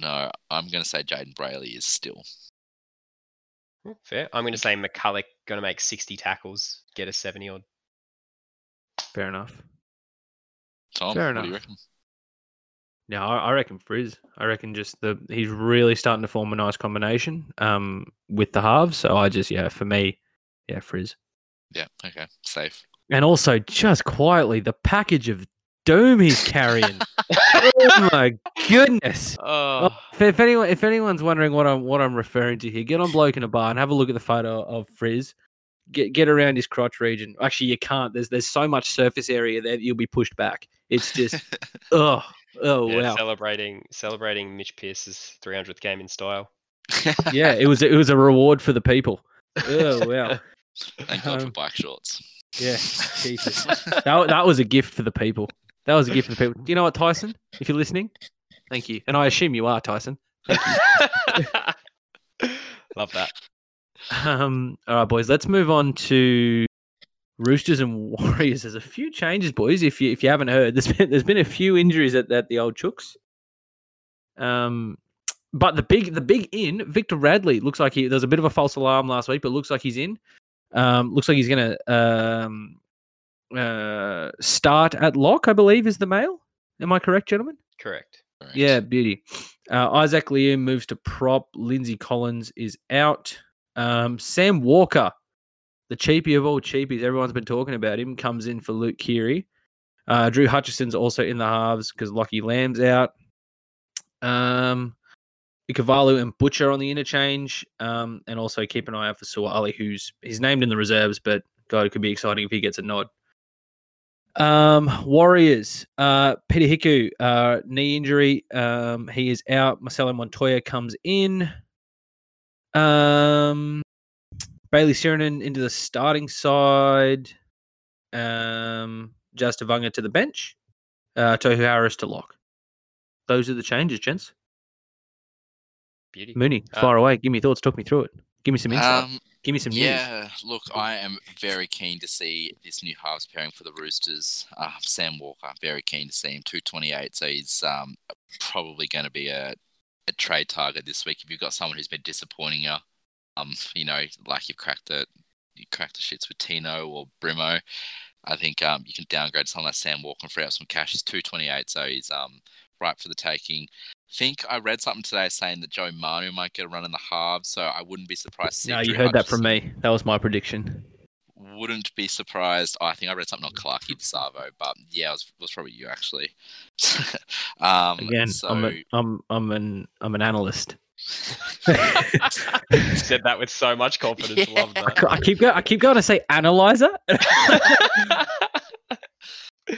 No, I'm going to say Jayden Brailey is still. Fair. I'm going to say McCullough going to make 60 tackles, get a 70 odd. Fair enough. Tom, Fair what do you enough. Yeah, I, I reckon Frizz. I reckon just the he's really starting to form a nice combination um with the halves. So I just yeah for me, yeah Frizz. Yeah, okay, safe. And also just quietly the package of doom he's carrying. oh my goodness. Oh, Oh, if, if anyone if anyone's wondering what I'm what I'm referring to here, get on bloke in a bar and have a look at the photo of Frizz. Get get around his crotch region. Actually, you can't. There's there's so much surface area there that you'll be pushed back. It's just oh oh yeah, wow. celebrating celebrating Mitch Pearce's 300th game in style. yeah, it was it was a reward for the people. Oh wow. Thank God for Um, black shorts. Yeah, Jesus. That, that was a gift for the people. That was a gift for the people. Do you know what, Tyson? If you're listening, thank you. And I assume you are, Tyson. Love that. Um, all right, boys. Let's move on to Roosters and Warriors. There's a few changes, boys. If you if you haven't heard, there's been there's been a few injuries at, at the old Chooks. Um, but the big the big in Victor Radley looks like he there's a bit of a false alarm last week, but looks like he's in. Um, looks like he's gonna um uh start at lock. I believe is the male. Am I correct, gentlemen? Correct. Correct. Yeah, beauty. Uh, Isaac Liam moves to prop. Lindsay Collins is out. Um, Sam Walker, the cheapie of all cheapies, everyone's been talking about him, comes in for Luke Keary. Uh, Drew Hutchison's also in the halves because Lockie Lam's out. Um, Ikavalu and Butcher on the interchange. Um, and also keep an eye out for Suwali, who's he's named in the reserves, but God, it could be exciting if he gets a nod. Um, Warriors. Uh, Peter Hiku, uh, knee injury. Um, he is out. Marcelo Montoya comes in. Um, Bayley Sironen into the starting side. Um, Jazz Tevaga to the bench. Uh, Tohu Harris to lock. Those are the changes, gents. Beauty. Mooney, Uh, far away. Give me your thoughts. Talk me through it. Give me some insight. Um, Give me some news. yeah, look, I am very keen to see this new halves pairing for the Roosters. Uh, Sam Walker, very keen to see him. 228, so he's um, probably going to be a, a trade target this week if you've got someone who's been disappointing you um, you know, like you've cracked the you cracked the shits with Tino or Brimo. I think um, you can downgrade someone like Sam Walker free up some cash. He's two twenty eight, so he's um ripe for the taking. I think I read something today saying that Joe Manu might get a run in the halves, so I wouldn't be surprised. No, you heard that from me. That was my prediction. Wouldn't be surprised. Oh, I think I read something on Clarky DeSavo, but yeah, it was, it was probably you actually. um, Again, so I'm, a, I'm I'm an I'm an analyst. Said that with so much confidence. Yeah. Love I, that. c- I keep going. I keep going to say analyzer.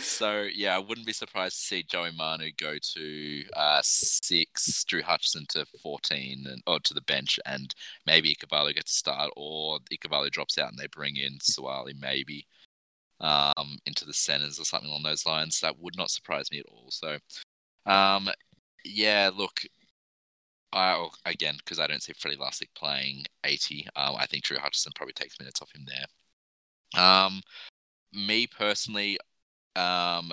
So yeah, I wouldn't be surprised to see Joey Manu go to uh, six, Drew Hutchison to fourteen, and or to the bench, and maybe Ikavalu gets a start, or Ikavalu drops out and they bring in Suwali maybe um, into the centers or something along those lines. That would not surprise me at all. So um, yeah, look. Again, because I don't see Freddy Lussick playing 80, um, I think Drew Hutchison probably takes minutes off him there. Um, me personally, um,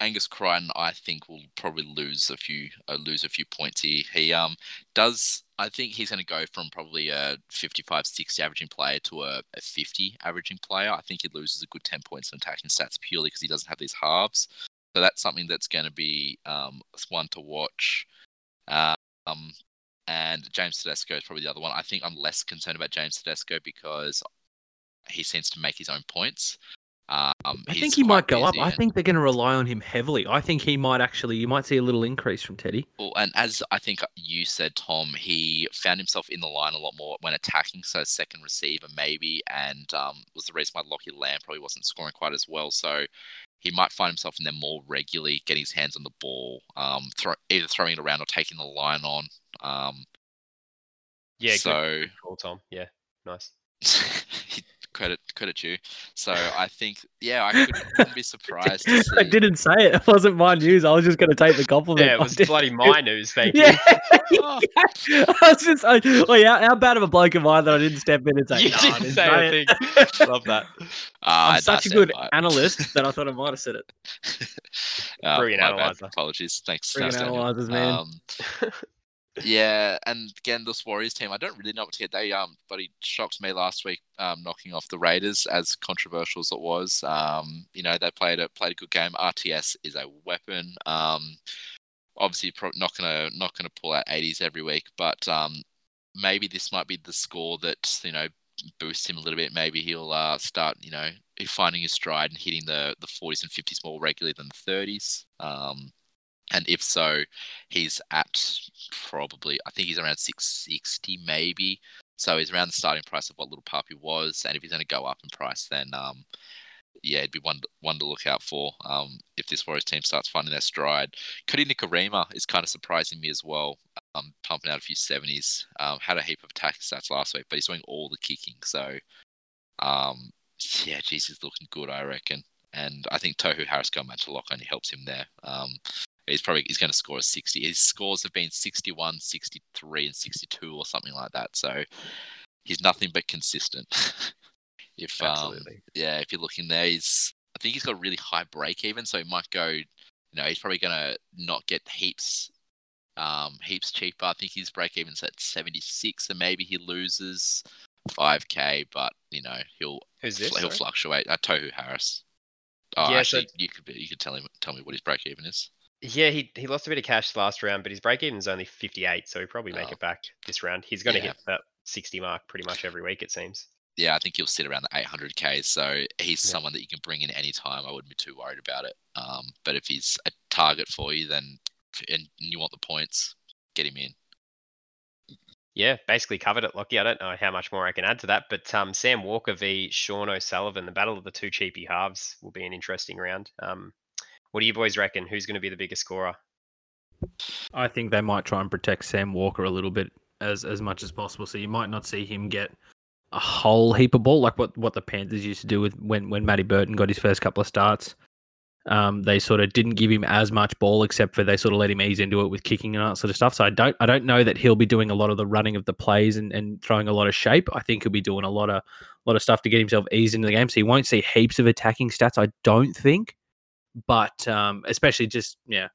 Angus Crichton, I think, will probably lose a few uh, lose a few points here. He um does. I think he's going to go from probably a 55, 60 averaging player to a, a 50 averaging player. I think he loses a good 10 points in attacking stats purely because he doesn't have these halves. So that's something that's going to be um one to watch. Um, and James Tedesco is probably the other one. I think I'm less concerned about James Tedesco because he seems to make his own points. Um, I think he might go up. I think they're going to rely on him heavily. I think he might actually. You might see a little increase from Teddy. Well, and as I think you said, Tom, he found himself in the line a lot more when attacking, so second receiver maybe, and um, was the reason why Lockie Lam probably wasn't scoring quite as well. So he might find himself in there more regularly, getting his hands on the ball, um, throw, either throwing it around or taking the line on. Um, yeah, good so call, Tom. Yeah, nice. credit credit you. So I think, yeah, I couldn't, couldn't be surprised. To see. I didn't say it. It wasn't my news. I was just going to take the compliment. Yeah, it was bloody my news. Thank you. Yeah. Oh. I was just. I, well, yeah, how bad of a bloke am I that I didn't step in and say? You "No, I didn't didn't say say a it." thing. Love that. Uh, I'm such a good stand it. analyst that I thought I might have said it. Uh, Brilliant my bad. Apologies. Thanks. Friggin' thanks, analyzers, man. Um, yeah, and again, this Warriors team, I don't really know what to get. They um, but he shocked me last week, um, knocking off the Raiders, as controversial as it was. Um, you know, they played a played a good game. RTS is a weapon. Um, obviously, pro- not gonna not gonna pull out 80s every week, but um, maybe this might be the score that you know boosts him a little bit. Maybe he'll uh, start, you know, finding his stride and hitting the the 40s and 50s more regularly than the 30s. Um, and if so, he's at probably I think he's around 660 maybe. So he's around the starting price of what Little Puppy was, and if he's going to go up in price, then um, yeah, it'd be one one to look out for. Um, if this Warriors team starts finding their stride, Kodi Nikorima is kind of surprising me as well. Um, pumping out a few seventies. Um, had a heap of attack stats last week, but he's doing all the kicking. So, um, yeah, geez, he's looking good, I reckon. And I think Tohu Harris going back to lock only helps him there. Um, he's probably he's going to score a 60 his scores have been 61 63 and 62 or something like that so he's nothing but consistent. If um yeah if you're looking there he's i think he's got a really high break even so he might go you know he's probably going to not get heaps um heaps cheaper. I think his break even's at 76 and maybe he loses 5k but you know he'll Who's this? he'll sorry? fluctuate. Uh, tohu harris. Oh Yeah, actually it's- you could be, you could tell him tell me what his break even is Yeah, he he lost a bit of cash last round, but his break even is only 58, so he'll probably make Oh. it back this round. He's going to Yeah. hit that 60 mark pretty much every week, it seems. yeah, I think he'll sit around the 800k. So he's Yeah. someone that you can bring in anytime. I wouldn't be too worried about it. Um, but if he's a target for you, then and you want the points, get him in. Yeah, basically covered it, Lockie. I don't know how much more I can add to that, but um, Sam Walker v Sean O'Sullivan, the battle of the two cheapy halves, will be an interesting round. Um, what do you boys reckon? Who's going to be the biggest scorer? I think they might try and protect Sam Walker a little bit as as much as possible. So you might not see him get a whole heap of ball like what what the Panthers used to do with when when Matty Burton got his first couple of starts. Um, they sort of didn't give him as much ball, except for they sort of let him ease into it with kicking and that sort of stuff. So I don't I don't know that he'll be doing a lot of the running of the plays and, and throwing a lot of shape. I think he'll be doing a lot of a lot of stuff to get himself eased into the game. So he won't see heaps of attacking stats. I don't think, but um, especially just yeah,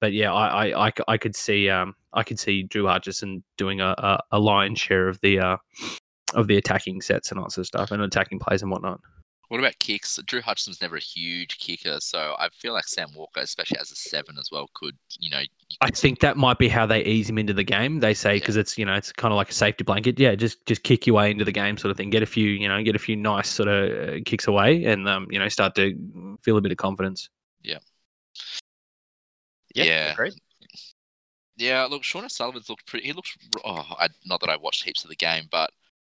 but yeah, I I I could see um I could see Drew Hutchison doing a, a, a lion's share of the uh, of the attacking sets and all that sort of stuff and attacking plays and whatnot. What about kicks? Drew Hutchison's never a huge kicker, so I feel like Sam Walker, especially as a seven as well, could you know? you I think that might be how they ease him into the game. They say Yeah. because it's you know it's kind of like a safety blanket. Yeah, just just kick your way into the game, sort of thing. Get a few you know get a few nice sort of uh, kicks away, and um, you know start to feel a bit of confidence. Yeah. agreed. Yeah, look, Sean O'Sullivan's looked pretty. He looks. Oh, I, not that I watched heaps of the game, but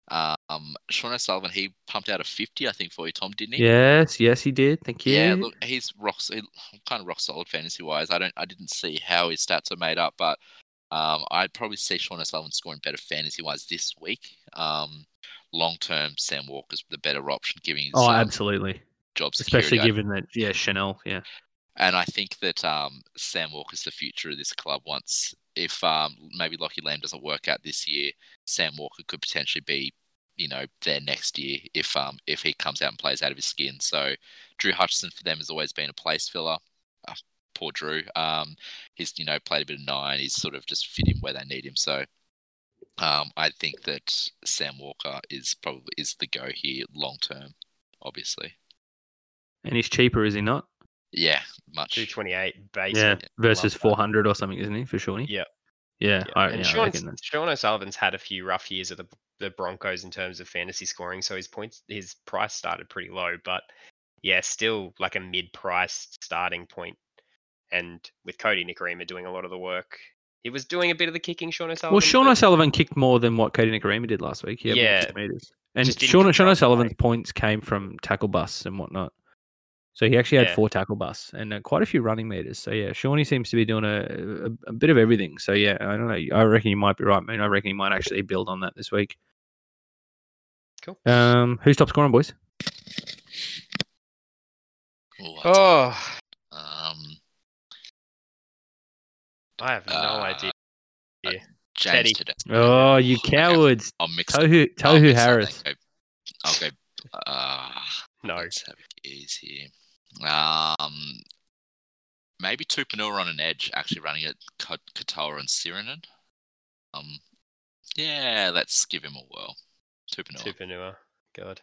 um, Sean O'Sullivan he pumped out a fifty, I think, for you, Tom, didn't he? Yes, yes, he did. Thank you. Yeah, look, he's rock. He, kind of rock solid fantasy wise. I don't. I didn't see how his stats are made up, but um, I'd probably see Sean O'Sullivan scoring better fantasy wise this week. Um, long term, Sam Walker's the better option, giving his oh, um, absolutely. Job security. Especially given that, yeah, Chanel. Yeah, And I think that um, Sam Walker's the future of this club. Once, if um, maybe Lockie Lam doesn't work out this year, Sam Walker could potentially be, you know, there next year if um if he comes out and plays out of his skin. So, Drew Hutchison for them has always been a place filler. Uh, poor Drew. Um, he's you know played a bit of nine. He's sort of just fit in where they need him. So, um, I think that Sam Walker is probably is the go here long term. Obviously, and he's cheaper, is he not? yeah, much. Two twenty eight base. Yeah, Love versus that. four hundred or something, isn't he? For Shawnee. Yeah. Yeah, Yeah. I, and yeah, I Sean, reckon Sean O'Sullivan's had a few rough years at the the Broncos in terms of fantasy scoring, so his points his price started pretty low, but yeah, still like a mid priced starting point. And with Kodi Nikorima doing a lot of the work, he was doing a bit of the kicking. Sean O'Sullivan. Well, Sean but- O'Sullivan kicked more than what Kodi Nikorima did last week. He had Yeah. kick meters. And Just didn't Sean, Sean O'Sullivan's play. points came from tackle busts and whatnot. So he actually had Yeah. four tackle busts and uh, quite a few running meters. So yeah, Shawnee seems to be doing a, a, a bit of everything. So yeah, I don't know. I reckon you might be right, man. I reckon he might actually build on that this week. Cool. Um, who's top scoring, boys? Ooh, Oh, Um, I have no Uh, idea. James Teddy. today. Oh, you cowards! I'll mix. Tohu I'll Tohu mix up Harris. then. Go- I'll go. Uh, No. Let's have a gaze here. Um, maybe Tupouniua on an edge, actually running at K- Katoa and Sironen. Um, yeah, let's give him a whirl. Tupouniua. Tupouniua. God.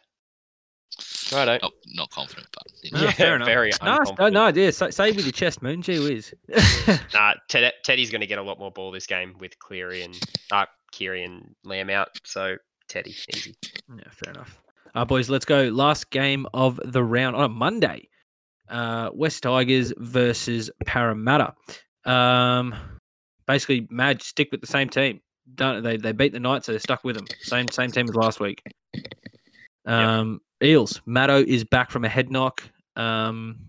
Righto. Not, not confident, but you know. Yeah, fair enough. very No, no, unconfident. no, yeah. Say, say with your chest, Moon. Gee whiz. Nah, Ted, Teddy's going to get a lot more ball this game with Cleary and uh, Keary and Lam out. So Teddy, easy. Yeah, fair enough. Uh, boys, let's go. Last game of the round on a Monday. Uh, West Tigers versus Parramatta. Um, basically, Madge stick with the same team. Don't they? They beat the Knights, so they're stuck with them. Same same team as last week. Um, Eels. Maddo is back from a head knock. Um,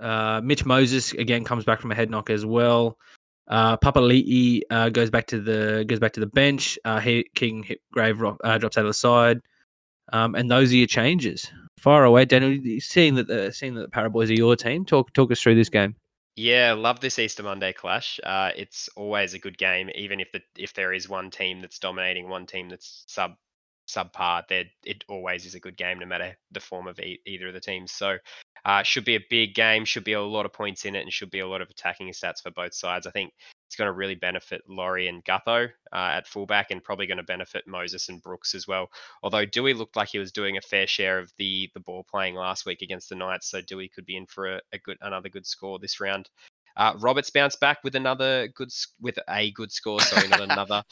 uh, Mitch Moses again comes back from a head knock as well. Uh, Papali'i uh, goes back to the goes back to the bench. Uh, he, King Grave uh, drops out of the side, um, and those are your changes. Far away, Daniel. Seeing that the seeing that the Paraboys are your team, talk talk us through this game. Yeah, love this Easter Monday clash. Uh, it's always a good game, even if the if there is one team that's dominating, one team that's sub subpar. There, it always is a good game, no matter the form of e- either of the teams. So, uh, should be a big game. Should be a lot of points in it, and should be a lot of attacking stats for both sides. I think it's going to really benefit Laurie and Gutho uh, at fullback, and probably going to benefit Moses and Brooks as well. Although Dewey looked like he was doing a fair share of the the ball playing last week against the Knights, so Dewey could be in for a, a good another good score this round. Uh, Roberts bounced back with another good with a good score, sorry, not another.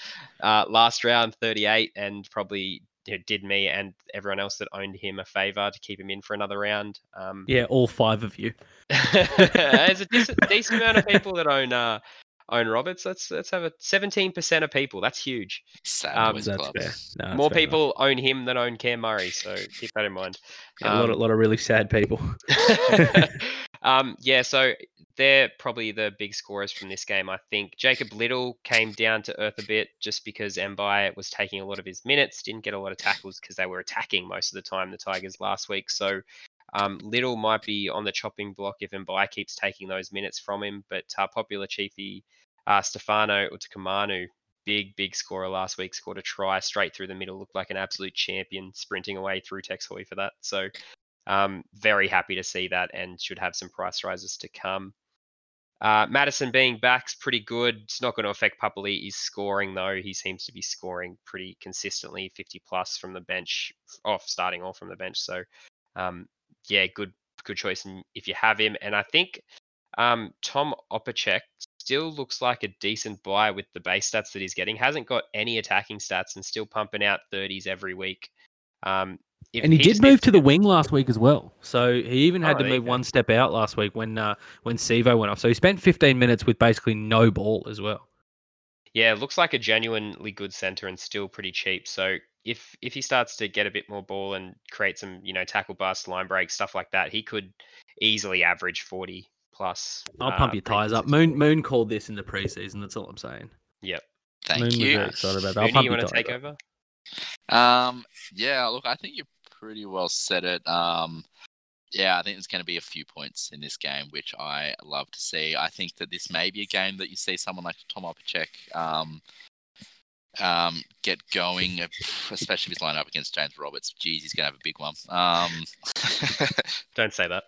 Uh, last round, 38, and probably did me and everyone else that owned him a favor to keep him in for another round. Um, Yeah, all five of you. there's a decent, decent amount of people that own uh, own Roberts. Let's let's have a 17% of people. That's huge. Um, That's club. fair. No, that's More fair enough. people own him than own Cam Murray, so keep that in mind. Yeah, a lot, of, Um, lot of really sad people. Um, yeah, so they're probably the big scorers from this game. I think Jacob Liddle came down to earth a bit just because Mbye was taking a lot of his minutes, didn't get a lot of tackles because they were attacking most of the time, the Tigers last week. So um, Liddle might be on the chopping block if Mbye keeps taking those minutes from him. But uh, popular chiefy uh, Stefano Utoikamanu, big, big scorer last week, scored a try straight through the middle, looked like an absolute champion sprinting away through Tex Hoy for that. So um, very happy to see that and should have some price rises to come. Uh, Madison being back's pretty good. It's not going to affect Papali'i's scoring though. He seems to be scoring pretty consistently, 50 plus from the bench, off starting off from the bench. So, um, yeah, good good choice. If you have him, and I think um, Tom Opacic still looks like a decent buy with the base stats that he's getting. Hasn't got any attacking stats and still pumping out 30s every week. Um, if and he did move to the get- wing last week as well. So he even had Oh, to move one step out last week when uh, when Sevo went off. So he spent 15 minutes with basically no ball as well. Yeah, looks like a genuinely good center and still pretty cheap. So if if he starts to get a bit more ball and create some, you know, tackle bust, line break, stuff like that, he could easily average 40 plus. I'll uh, pump your tires up. Moon Moon called this in the preseason. That's all I'm saying. Yep. Thank Moon you. very excited about that. I'll Mooney, pump you your want to take up. over? Um, yeah, look, I think you pretty well said it. Um, yeah, I think there's going to be a few points in this game, which I love to see. I think that this may be a game that you see someone like Tom Opacic um, um, get going, especially if he's lined up against James Roberts. Jeez, he's going to have a big one. Um, Don't say that.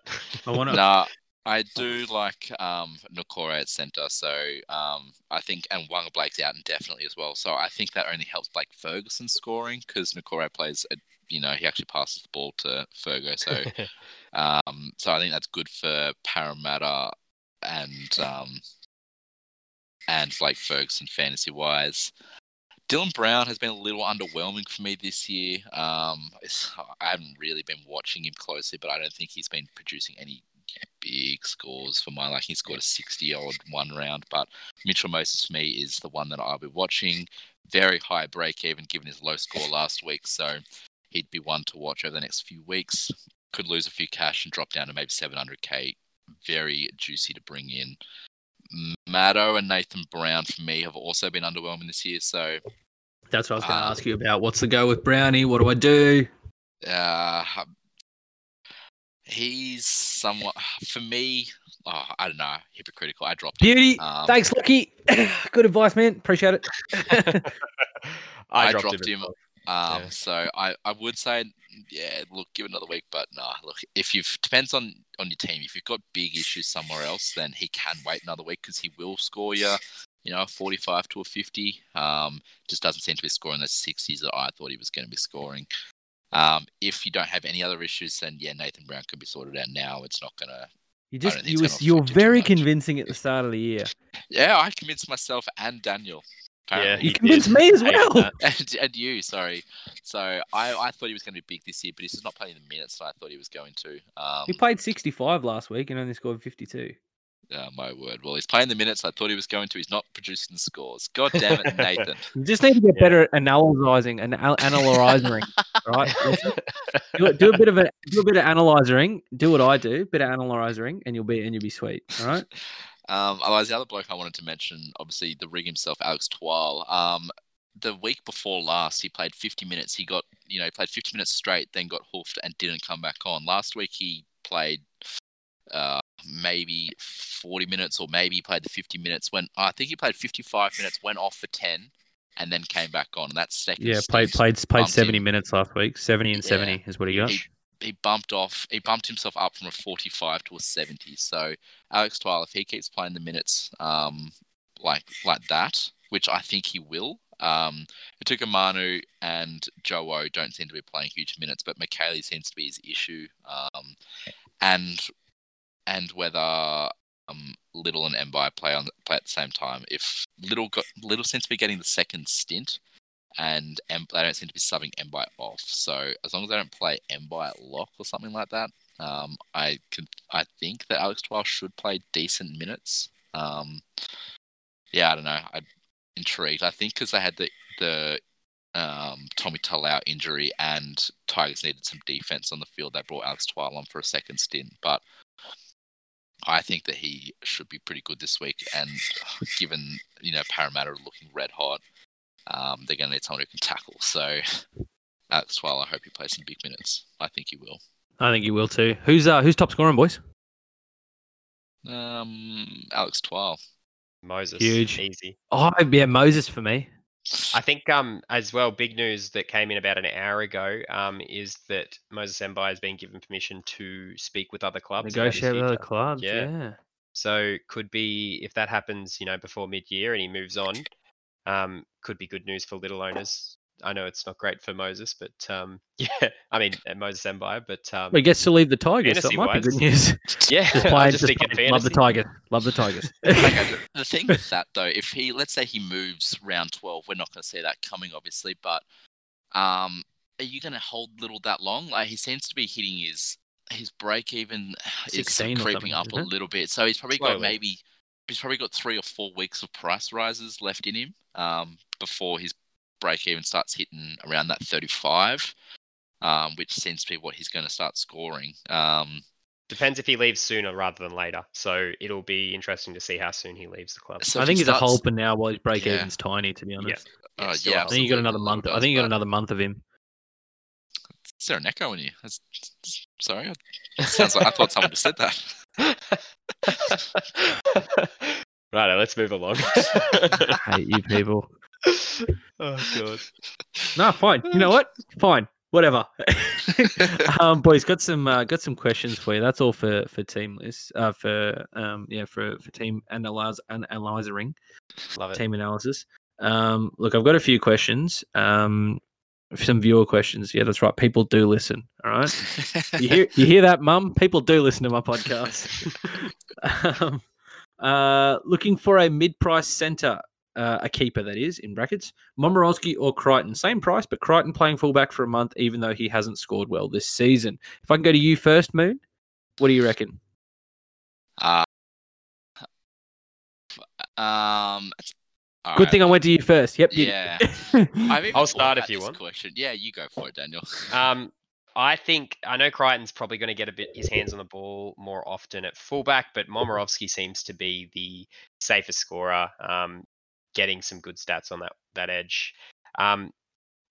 I want to. no, I do like um, Nakora at centre, so um, I think, and Waqa Blake's out indefinitely as well. So I think that only helps Blake Ferguson scoring because Nakora plays, a, you know, he actually passes the ball to Fergo. So, um, so I think that's good for Parramatta and um, and Blake Ferguson fantasy wise. Dylan Brown has been a little underwhelming for me this year. Um, I haven't really been watching him closely, but I don't think he's been producing any big scores for my liking. He scored a 60 odd one round, but Mitchell Moses for me is the one that I'll be watching. Very high break even given his low score last week, so he'd be one to watch over the next few weeks. Could lose a few cash and drop down to maybe 700k. Very juicy to bring in. Maddo and Nathan Brown for me have also been underwhelming this year, so That's what I was going to Ah. ask you about. What's the go with Brownie? What do I do? uh, he's somewhat for me. Oh, I don't know, hypocritical. I dropped him. Beauty. Um, Thanks, Lucky. Good advice, man. Appreciate it. I dropped, dropped him. him. Um, Yeah. so I, I would say, yeah, look, give another week. But nah, look, if you've depends on on your team. If you've got big issues somewhere else, then he can wait another week because he will score you, you know, a forty-five to a fifty. Um, just doesn't seem to be scoring the sixties that I thought he was going to be scoring. Um, if you don't have any other issues, then yeah, Nathan Brown could be sorted out now. It's not gonna. You just you it's was you were affect you too very convincing at the start of the year. Yeah, I convinced myself and Daniel. Yeah. You convinced me as well. and, and you, sorry. So I, I thought he was going to be big this year, but he's just not playing the minutes that I thought he was going to. Um, He played 65 last week and only scored 52. uh, my word. Well, he's playing the minutes I thought he was going to. He's not producing scores. God damn it, Nathan. You just need to get Yeah. better at analyzing and al- analyzing, right? Do, do a bit of a do a bit of analyzing. Do what I do, bit of analyzing, and you'll be and you'll be sweet. All right. Um, otherwise, the other bloke I wanted to mention, obviously the rig himself, Alex Twal. Um, the week before last, he played 50 minutes. He got, you know, he played 50 minutes straight, then got hoofed and didn't come back on. Last week, he played uh, maybe 40 minutes, or maybe he played the 50 minutes. When I think he played 55 minutes, went off for 10, and then came back on. That's second. Yeah, played played played 70 him. minutes last week. 70 and Yeah. 70 is what he got. He, he bumped off. He bumped himself up from a 45 to a 70. So Alex Twal, if he keeps playing the minutes, um, like like that, which I think he will. Um, Manu and Joe don't seem to be playing huge minutes, but McKaylee seems to be his issue. Um, and and whether um, Liddle and Mbye play on play at the same time. If Liddle got Liddle seems to be getting the second stint, and M- they don't seem to be subbing Mbye off. So as long as they don't play Mbye at lock or something like that, um, I can I think that Alex Twal should play decent minutes. Um, yeah, I don't know. I'm intrigued. I think because they had the the um, Tommy Talau injury and Tigers needed some defense on the field, they brought Alex Twal on for a second stint. But I think that he should be pretty good this week. And given you know Parramatta looking red hot, um, they're going to need someone who can tackle. So Alex Twal, I hope he plays some big minutes. I think he will. I think he will too. Who's uh who's top scoring, boys? Um, Alex Twal. Moses. Huge. Easy. Oh yeah, Moses for me. I think um as well, big news that came in about an hour ago um is that Moses Mbye has been given permission to speak with other clubs. Negotiate with other clubs. Yeah. Yeah. So could be if that happens, you know, before mid-year and he moves on, um, could be good news for little owners. I know it's not great for Moses, but um, yeah, I mean uh, Moses Empire, but um, Well, he gets to leave the Tigers, so it might be good news. yeah, Just I'm play, just just thinking play. love the. Tigers. Love the Tigers. Okay, the, the thing with that though, if he let's say he moves round twelve, we're not going to see that coming, obviously. But um, are you going to hold little that long? Like he seems to be hitting his his break even is creeping up a little bit. So he's probably got maybe he's probably got three or four weeks of price rises left in him um, before his break even starts hitting around that thirty five. Um, which seems to be what he's going to start scoring. Um, Depends if he leaves sooner rather than later. So it'll be interesting to see how soon he leaves the club. so I think he he's a starts- holper now while his break Yeah. even's tiny, to be honest. Uh, still yeah, I think you got another little month. I think you got but- another month of him. Is there an echo in you? That's, sorry, sounds like I thought someone just said that. Righto, let's move along. I hate you people. oh god. No, fine. You know what? Fine. Whatever. um, boys, got some uh, got some questions for you. That's all for for team list. Uh, for um, yeah, for for team analyze and analyzing Love it. team analysis. Um, look, I've got a few questions. Um, some viewer questions. Yeah, that's right. People do listen. All right. You hear you hear that, Mum? People do listen to my podcast. um, uh, looking for a mid-price centre, uh, a keeper that is in brackets. Momirovski or Crichton, same price, but Crichton playing fullback for a month, even though he hasn't scored well this season. If I can go to you first, Moon, what do you reckon? uh, um, it's- Good alright, thing I went to you first. Yep. you- Yeah, I've even I'll start if you want. Question. Yeah, you go for it, Daniel. Um, I think I know Crichton's probably going to get a bit his hands on the ball more often at fullback, but Momirovski seems to be the safest scorer, um, getting some good stats on that that edge. Um,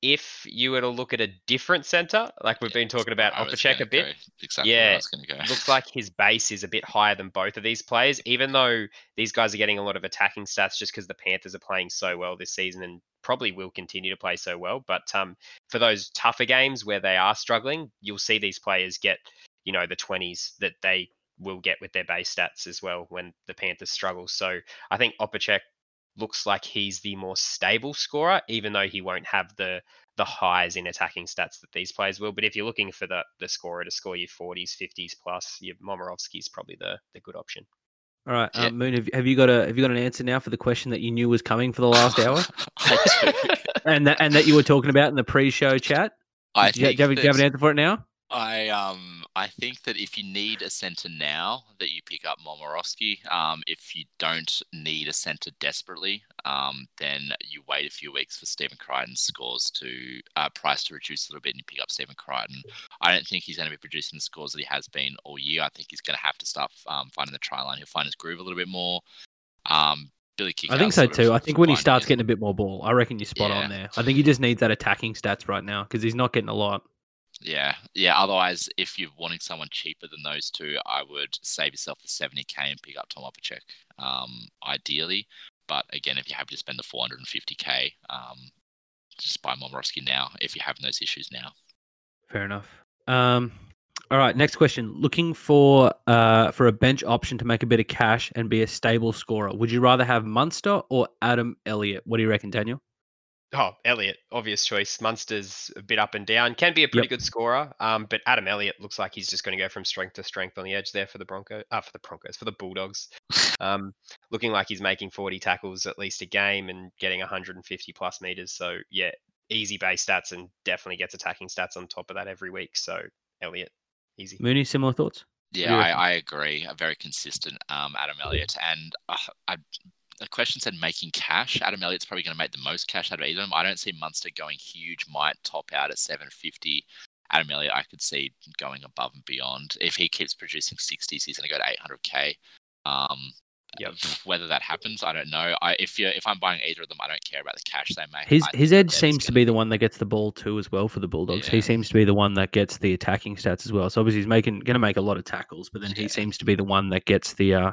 if you were to look at a different centre, like we've been talking about Opacic a bit, go Exactly. Yeah, looks like his base is a bit higher than both of these players, even though these guys are getting a lot of attacking stats just because the Panthers are playing so well this season and probably will continue to play so well. But um, for those tougher games where they are struggling, you'll see these players get, you know, the 20s that they will get with their base stats as well when the Panthers struggle. So I think Opacic looks like he's the more stable scorer, even though he won't have the the highs in attacking stats that these players will. But if you're looking for the the scorer to score your 40s, 50s plus, your Momirovski is probably the the good option. All right, Yeah. um, Moon. Have, have you got a have you got an answer now for the question that you knew was coming for the last hour, and that and that you were talking about in the pre-show chat? I do, you, do think you have, do you have an that- answer for it now? I um I think that if you need a centre now, that you pick up Momirovski. Um, if you don't need a centre desperately, um, then you wait a few weeks for Stephen Crichton's scores to uh, price to reduce a little bit, and you pick up Stephen Crichton. I don't think he's going to be producing the scores that he has been all year. I think he's going to have to start um, finding the try line. He'll find his groove a little bit more. Um, Billy Kick. I think so too. I think when he starts getting a bit more ball, I reckon you're spot on there. I think he just needs that attacking stats right now because he's not getting a lot. Yeah, yeah. Otherwise, if you're wanting someone cheaper than those two, I would save yourself the 70k and pick up Tom Opacic, um, ideally. But again, if you're happy to spend the 450k, um, just buy Momirovski now if you're having those issues now. Fair enough. Um, all right, next question. Looking for uh for a bench option to make a bit of cash and be a stable scorer. Would you rather have Munster or Adam Elliott? What do you reckon, Daniel? Oh, Elliot, obvious choice. Munster's a bit up and down. Can be a pretty Yep. good scorer. Um, but Adam Elliott looks like he's just going to go from strength to strength on the edge there for the Bronco, uh, for the Broncos, for the Bulldogs. Um, looking like he's making 40 tackles at least a game and getting 150 plus meters. So yeah, easy base stats and definitely gets attacking stats on top of that every week. So Elliott, easy. Mooney, similar thoughts? Yeah, I. I agree. A very consistent um, Adam Elliott. And uh, I, the question said making cash. Adam Elliott's probably going to make the most cash out of either of them. I don't see Munster going huge, might top out at 750. Adam Elliott, I could see going above and beyond. If he keeps producing 60s, he's going to go to 800k. Um, Yep. Whether that happens, I don't know. I, if you if I'm buying either of them, I don't care about the cash they make. His I his edge seems to be the one that gets the ball too as well for the Bulldogs. He seems to be the one that gets the attacking stats as well. So obviously he's making going to make a lot of tackles, but then he Yeah. seems to be the one that gets the uh the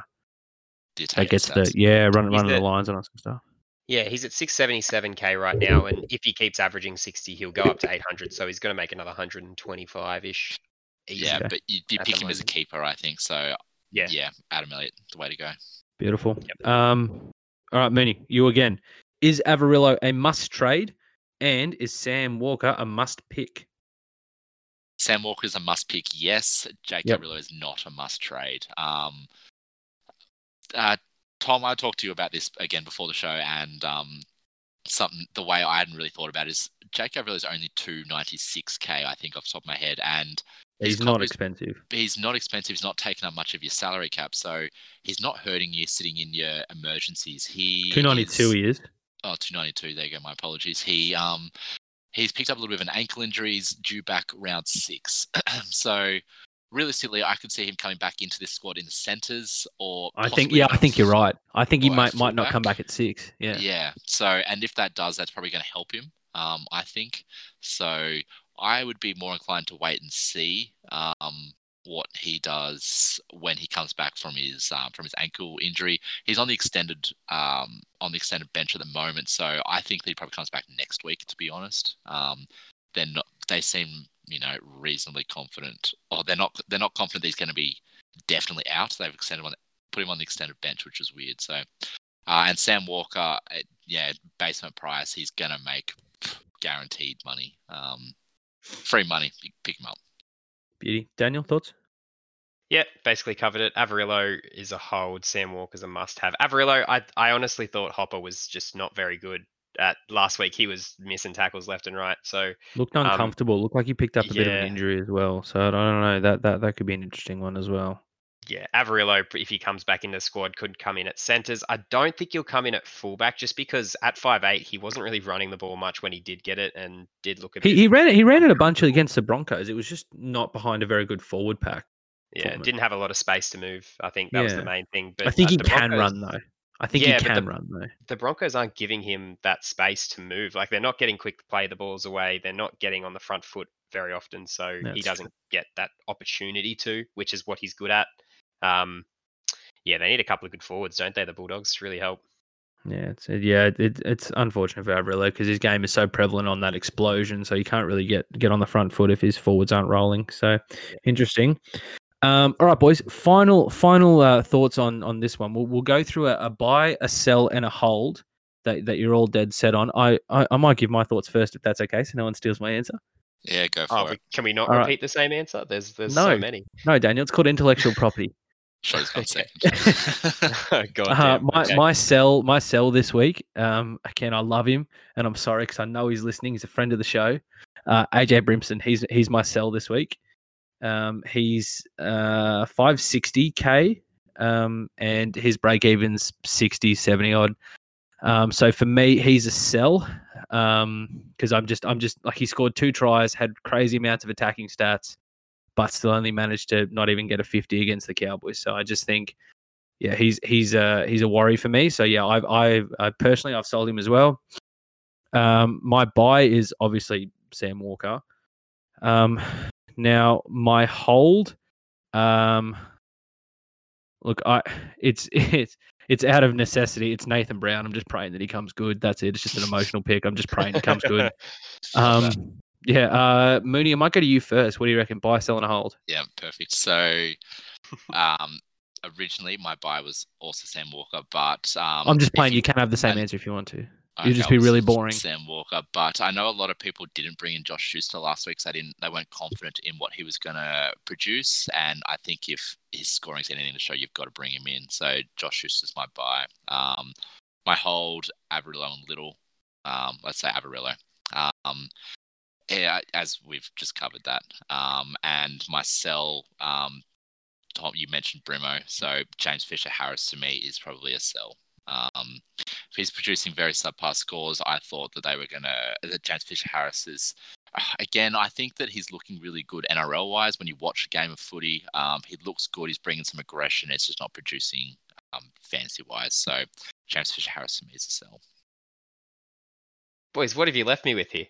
that attacking gets the yeah run, He's running the the- lines and all that stuff. Yeah, he's at 677k right now, and if he keeps averaging 60, he'll go up to 800. So he's going to make another 125 ish. Yeah, Okay. but you'd be At the picking him as a keeper, I think. So Yeah. yeah, Adam Elliott, the way to go. Beautiful. Um, all right, Mooney, you again. Is Averillo a must trade, and is Sam Walker a must pick? Sam Walker is a must pick, yes. Jake Yep. Averillo is not a must trade. Um, uh, Tom, I talked to you about this again before the show, and um, something the way I hadn't really thought about it is Jake Averillo is only two ninety six k, I think, off the top of my head, and He's, not expensive. he's not expensive. He's not taking up much of your salary cap, so he's not hurting you sitting in your emergencies. He Two ninety two. He is. Oh, 292. There you go. My apologies. He um he's picked up a little bit of an ankle injury. He's due back round six. so realistically, I could see him coming back into this squad in the centres or I think. Yeah, I think you're right. I think he might might not come back at six. Yeah. Yeah. So and if that does, that's probably going to help him. Um, I think. So I would be more inclined to wait and see um what he does when he comes back from his um, from his ankle injury. He's on the extended um, on the extended bench at the moment, so I think that he probably comes back next week. To be honest, um, they're. They seem you know reasonably confident, Oh, they're not. They're not confident he's going to be definitely out. They've extended on put him on the extended bench, which is weird. So, uh, and Sam Walker, uh, yeah, basement price, he's going to make guaranteed money, um, free money. Pick him up. Beauty. Daniel, thoughts? Yeah, basically covered it. Averillo is a hold. Sam Walker's a must-have. Averillo, I I honestly thought Hopper was just not very good. At last week, he was missing tackles left and right. So Looked Um, uncomfortable. Looked like he picked up a bit of an injury as well. So I don't know. That that that could be an interesting one as well. yeah, Averillo, if he comes back into the squad, could come in at centres. I don't think he'll come in at fullback just because at five eight he wasn't really running the ball much when he did get it and did look a He bit. he ran it. He ran it a bunch against the Broncos. It was just not behind a very good forward pack. yeah, didn't have a lot of space to move. I think that was the main thing. But I think uh, he can Broncos- run though. I think Yeah, he can the- run though. the Broncos aren't giving him that space to move. Like they're not getting quick to play the balls away. They're not getting on the front foot very often, so That's he doesn't get that opportunity to, which is what he's good at. Um, yeah, they need a couple of good forwards, don't they? The Bulldogs to really help. Yeah, it's yeah, it, it's unfortunate for Averillo because his game is so prevalent on that explosion, so you can't really get get on the front foot if his forwards aren't rolling. So interesting. Um, all right, boys. Final final uh, thoughts on on this one. We'll we'll go through a, a buy, a sell, and a hold that, that you're all dead set on. I, I I might give my thoughts first if that's okay, so no one steals my answer. Yeah, go for Oh, it. we, can we not All right. repeat the same answer? There's there's No. so many. No, Daniel, it's called intellectual property. Shot's gone Okay. second. God Uh, my okay. my sell my sell this week. Um, again, I love him, and I'm sorry because I know he's listening. He's a friend of the show. Uh, AJ Brimson. He's he's my sell this week. Um, he's uh 560k. Um, and his break even's 60, 70 odd. Um, so for me, he's a sell. Um, because I'm just I'm just like he scored two tries, had crazy amounts of attacking stats, but still only managed to not even get a 50 against the Cowboys. So I just think yeah, he's he's a he's a worry for me. So yeah, I've I've I personally I've sold him as well. Um, my buy is obviously Sam Walker. Um, now my hold, um, look, I it's it's it's out of necessity. It's Nathan Brown. I'm just praying that he comes good. That's it. It's just an emotional pick. I'm just praying he comes good. Um, yeah, uh, Mooney, I might go to you first. What do you reckon? Buy, sell, and a hold. Yeah, perfect. So, um, originally my buy was also Sam Walker, but um, I'm just playing. You can have the same answer if you want to. You'd just be really boring. Sam Walker, but I know a lot of people didn't bring in Josh Schuster last week, so they didn't. They weren't confident in what he was going to produce, and I think if his scoring's anything to show, you've got to bring him in. So Josh Schuster's my buy. Um, my hold Averillo and Liddle. Um, let's say Averillo. Um, yeah, as we've just covered that. Um, and my sell. Um, Tom, you mentioned Brimo, so James Fisher Harris to me is probably a sell. Um, he's producing very subpar scores, I thought that they were gonna that James Fisher Harris is again. I think that he's looking really good NRL wise. When you watch a game of footy, um, he looks good. He's bringing some aggression. It's just not producing um, fancy wise. So James Fisher Harris to me is a sell. Boys, what have you left me with here?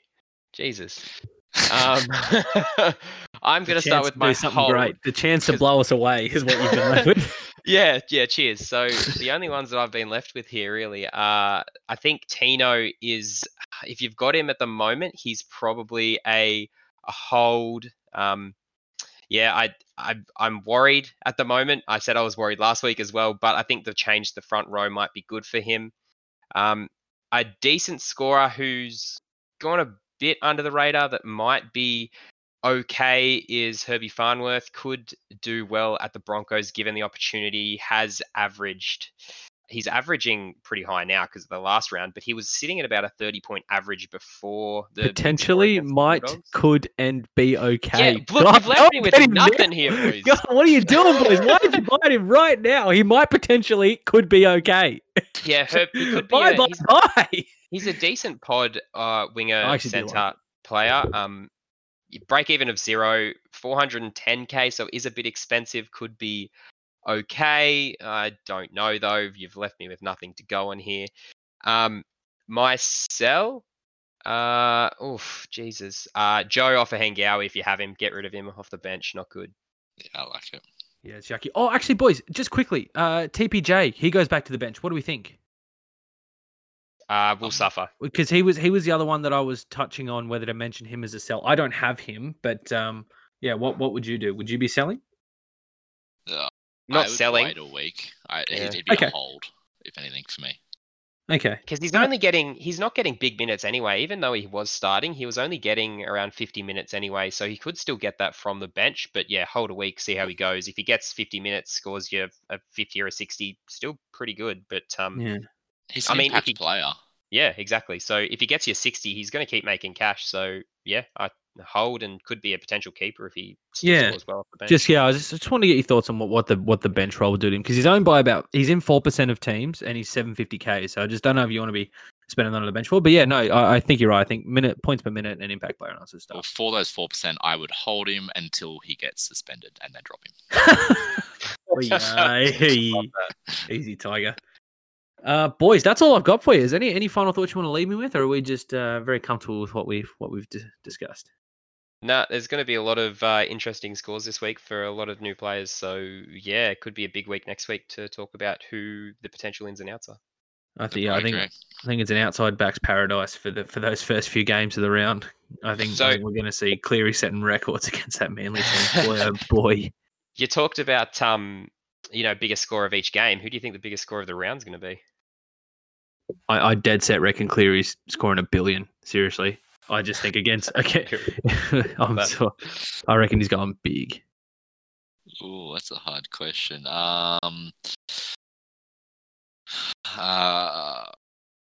Jesus. Um, I'm going to start with my something hold. great. The chance to blow us away is what you've been left with. Yeah, yeah, cheers. So the only ones that I've been left with here really are I think Tino is if you've got him at the moment, he's probably a a hold. Um yeah, I, I I'm worried at the moment. I said I was worried last week as well, but I think the change to the front row might be good for him. Um, a decent scorer who's gone a bit under the radar that might be okay is Herbie Farnworth. Could do well at the Broncos given the opportunity. Has averaged he's averaging pretty high now because of the last round, but he was sitting at about a 30 point average before the Potentially might, Bulldogs. could, and be okay. Yeah, look, God, you've left me with nothing here, boys. God, what are you doing, boys? Why did you buy him right now? He might potentially could be okay. Yeah, Herb, he could be. Bye, a, bye, he's, bye. he's a decent pod uh, winger I actually do center player. Um, break even of zero, 410k, so is a bit expensive. Could be okay. I don't know though. You've left me with nothing to go on here. Um, my sell. Uh, oof, Jesus. Uh, Joe Ofahengaue if you have him. Get rid of him off the bench. Not good. Yeah, I like it. Yeah, it's yucky. Oh, actually, boys, just quickly, uh, TPJ, he goes back to the bench. What do we think? Uh, will Um, suffer. Because he was he was the other one that I was touching on whether to mention him as a sell. I don't have him, but um, yeah, what what would you do? Would you be selling? Yeah, I Not would selling. Wait a week. I, Yeah. It'd be Okay. a hold, if anything, for me. Okay. Because he's No. only getting he's not getting big minutes anyway. Even though he was starting, he was only getting around 50 minutes anyway. So he could still get that from the bench. But yeah, hold a week, see how he goes. If he gets 50 minutes, scores you a 50 or a 60, still pretty good. But um, yeah, Yeah. He's I mean, if impact he- player. Yeah, exactly. So if he gets you 60, he's going to keep making cash. So yeah, I hold and could be a potential keeper if he Yeah. scores well off the bench. Just yeah, I just, just want to get your thoughts on what, what the what the bench role will do to him because he's owned by about he's in four percent of teams and he's seven fifty k. So I just don't know if you want to be spending that on the bench for. But yeah, no, I, I think you're right. I think minute points per minute and impact player and all that Well, stuff. for those four percent, I would hold him until he gets suspended and then drop him. Oh, yeah, easy tiger. Uh, boys, that's all I've got for you. Is any any final thoughts you want to leave me with, or are we just uh, very comfortable with what we've what we've di- discussed? No, there's going to be a lot of uh, interesting scores this week for a lot of new players. So yeah, it could be a big week next week to talk about who the potential ins and outs are. I think yeah, I think. I think it's an outside backs paradise for the for those first few games of the round. I think, So- I think we're going to see Cleary setting records against that Manly team. Boy, oh boy. You talked about um, you know, biggest score of each game. Who do you think the biggest score of the round is going to be? I, I dead set reckon Cleary's scoring a billion. Seriously, I just think against okay. I'm so, I reckon he's going big. Oh, that's a hard question. Um, uh,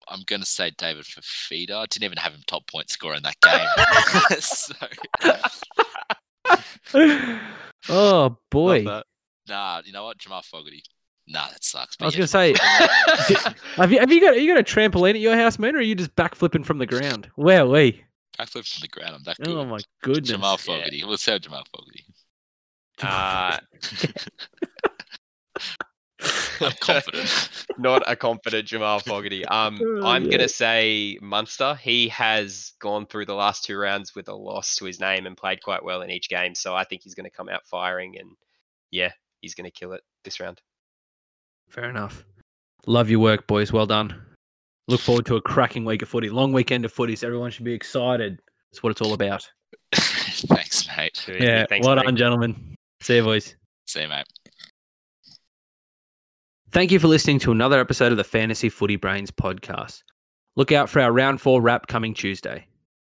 I'm gonna say David Fifita. I didn't even have him top point scorer in that game. so, oh boy, nah, you know what, Jamal Fogarty. Nah, that sucks. I was but gonna say, Jamal- have you have you got you got a trampoline at your house, man, or are you just backflipping from the ground? Where we? backflip from the ground. I'm that good. Oh my goodness! Jamal Yeah. Fogarty. Let's say Jamal Fogarty. Uh, I'm confident. not a confident Jamal Fogarty. Um, Oh, I'm yeah. gonna say Munster. He has gone through the last two rounds with a loss to his name and played quite well in each game. So I think he's going to come out firing, and yeah, he's going to kill it this round. Fair enough. Love your work, boys. Well done. Look forward to a cracking week of footy. Long weekend of footy, so everyone should be excited. That's what it's all about. Thanks, mate. Yeah. Thanks, well mate. done, gentlemen. See you, boys. See you, mate. Thank you for listening to another episode of the Fantasy Footy Brains podcast. Look out for our round four wrap coming Tuesday.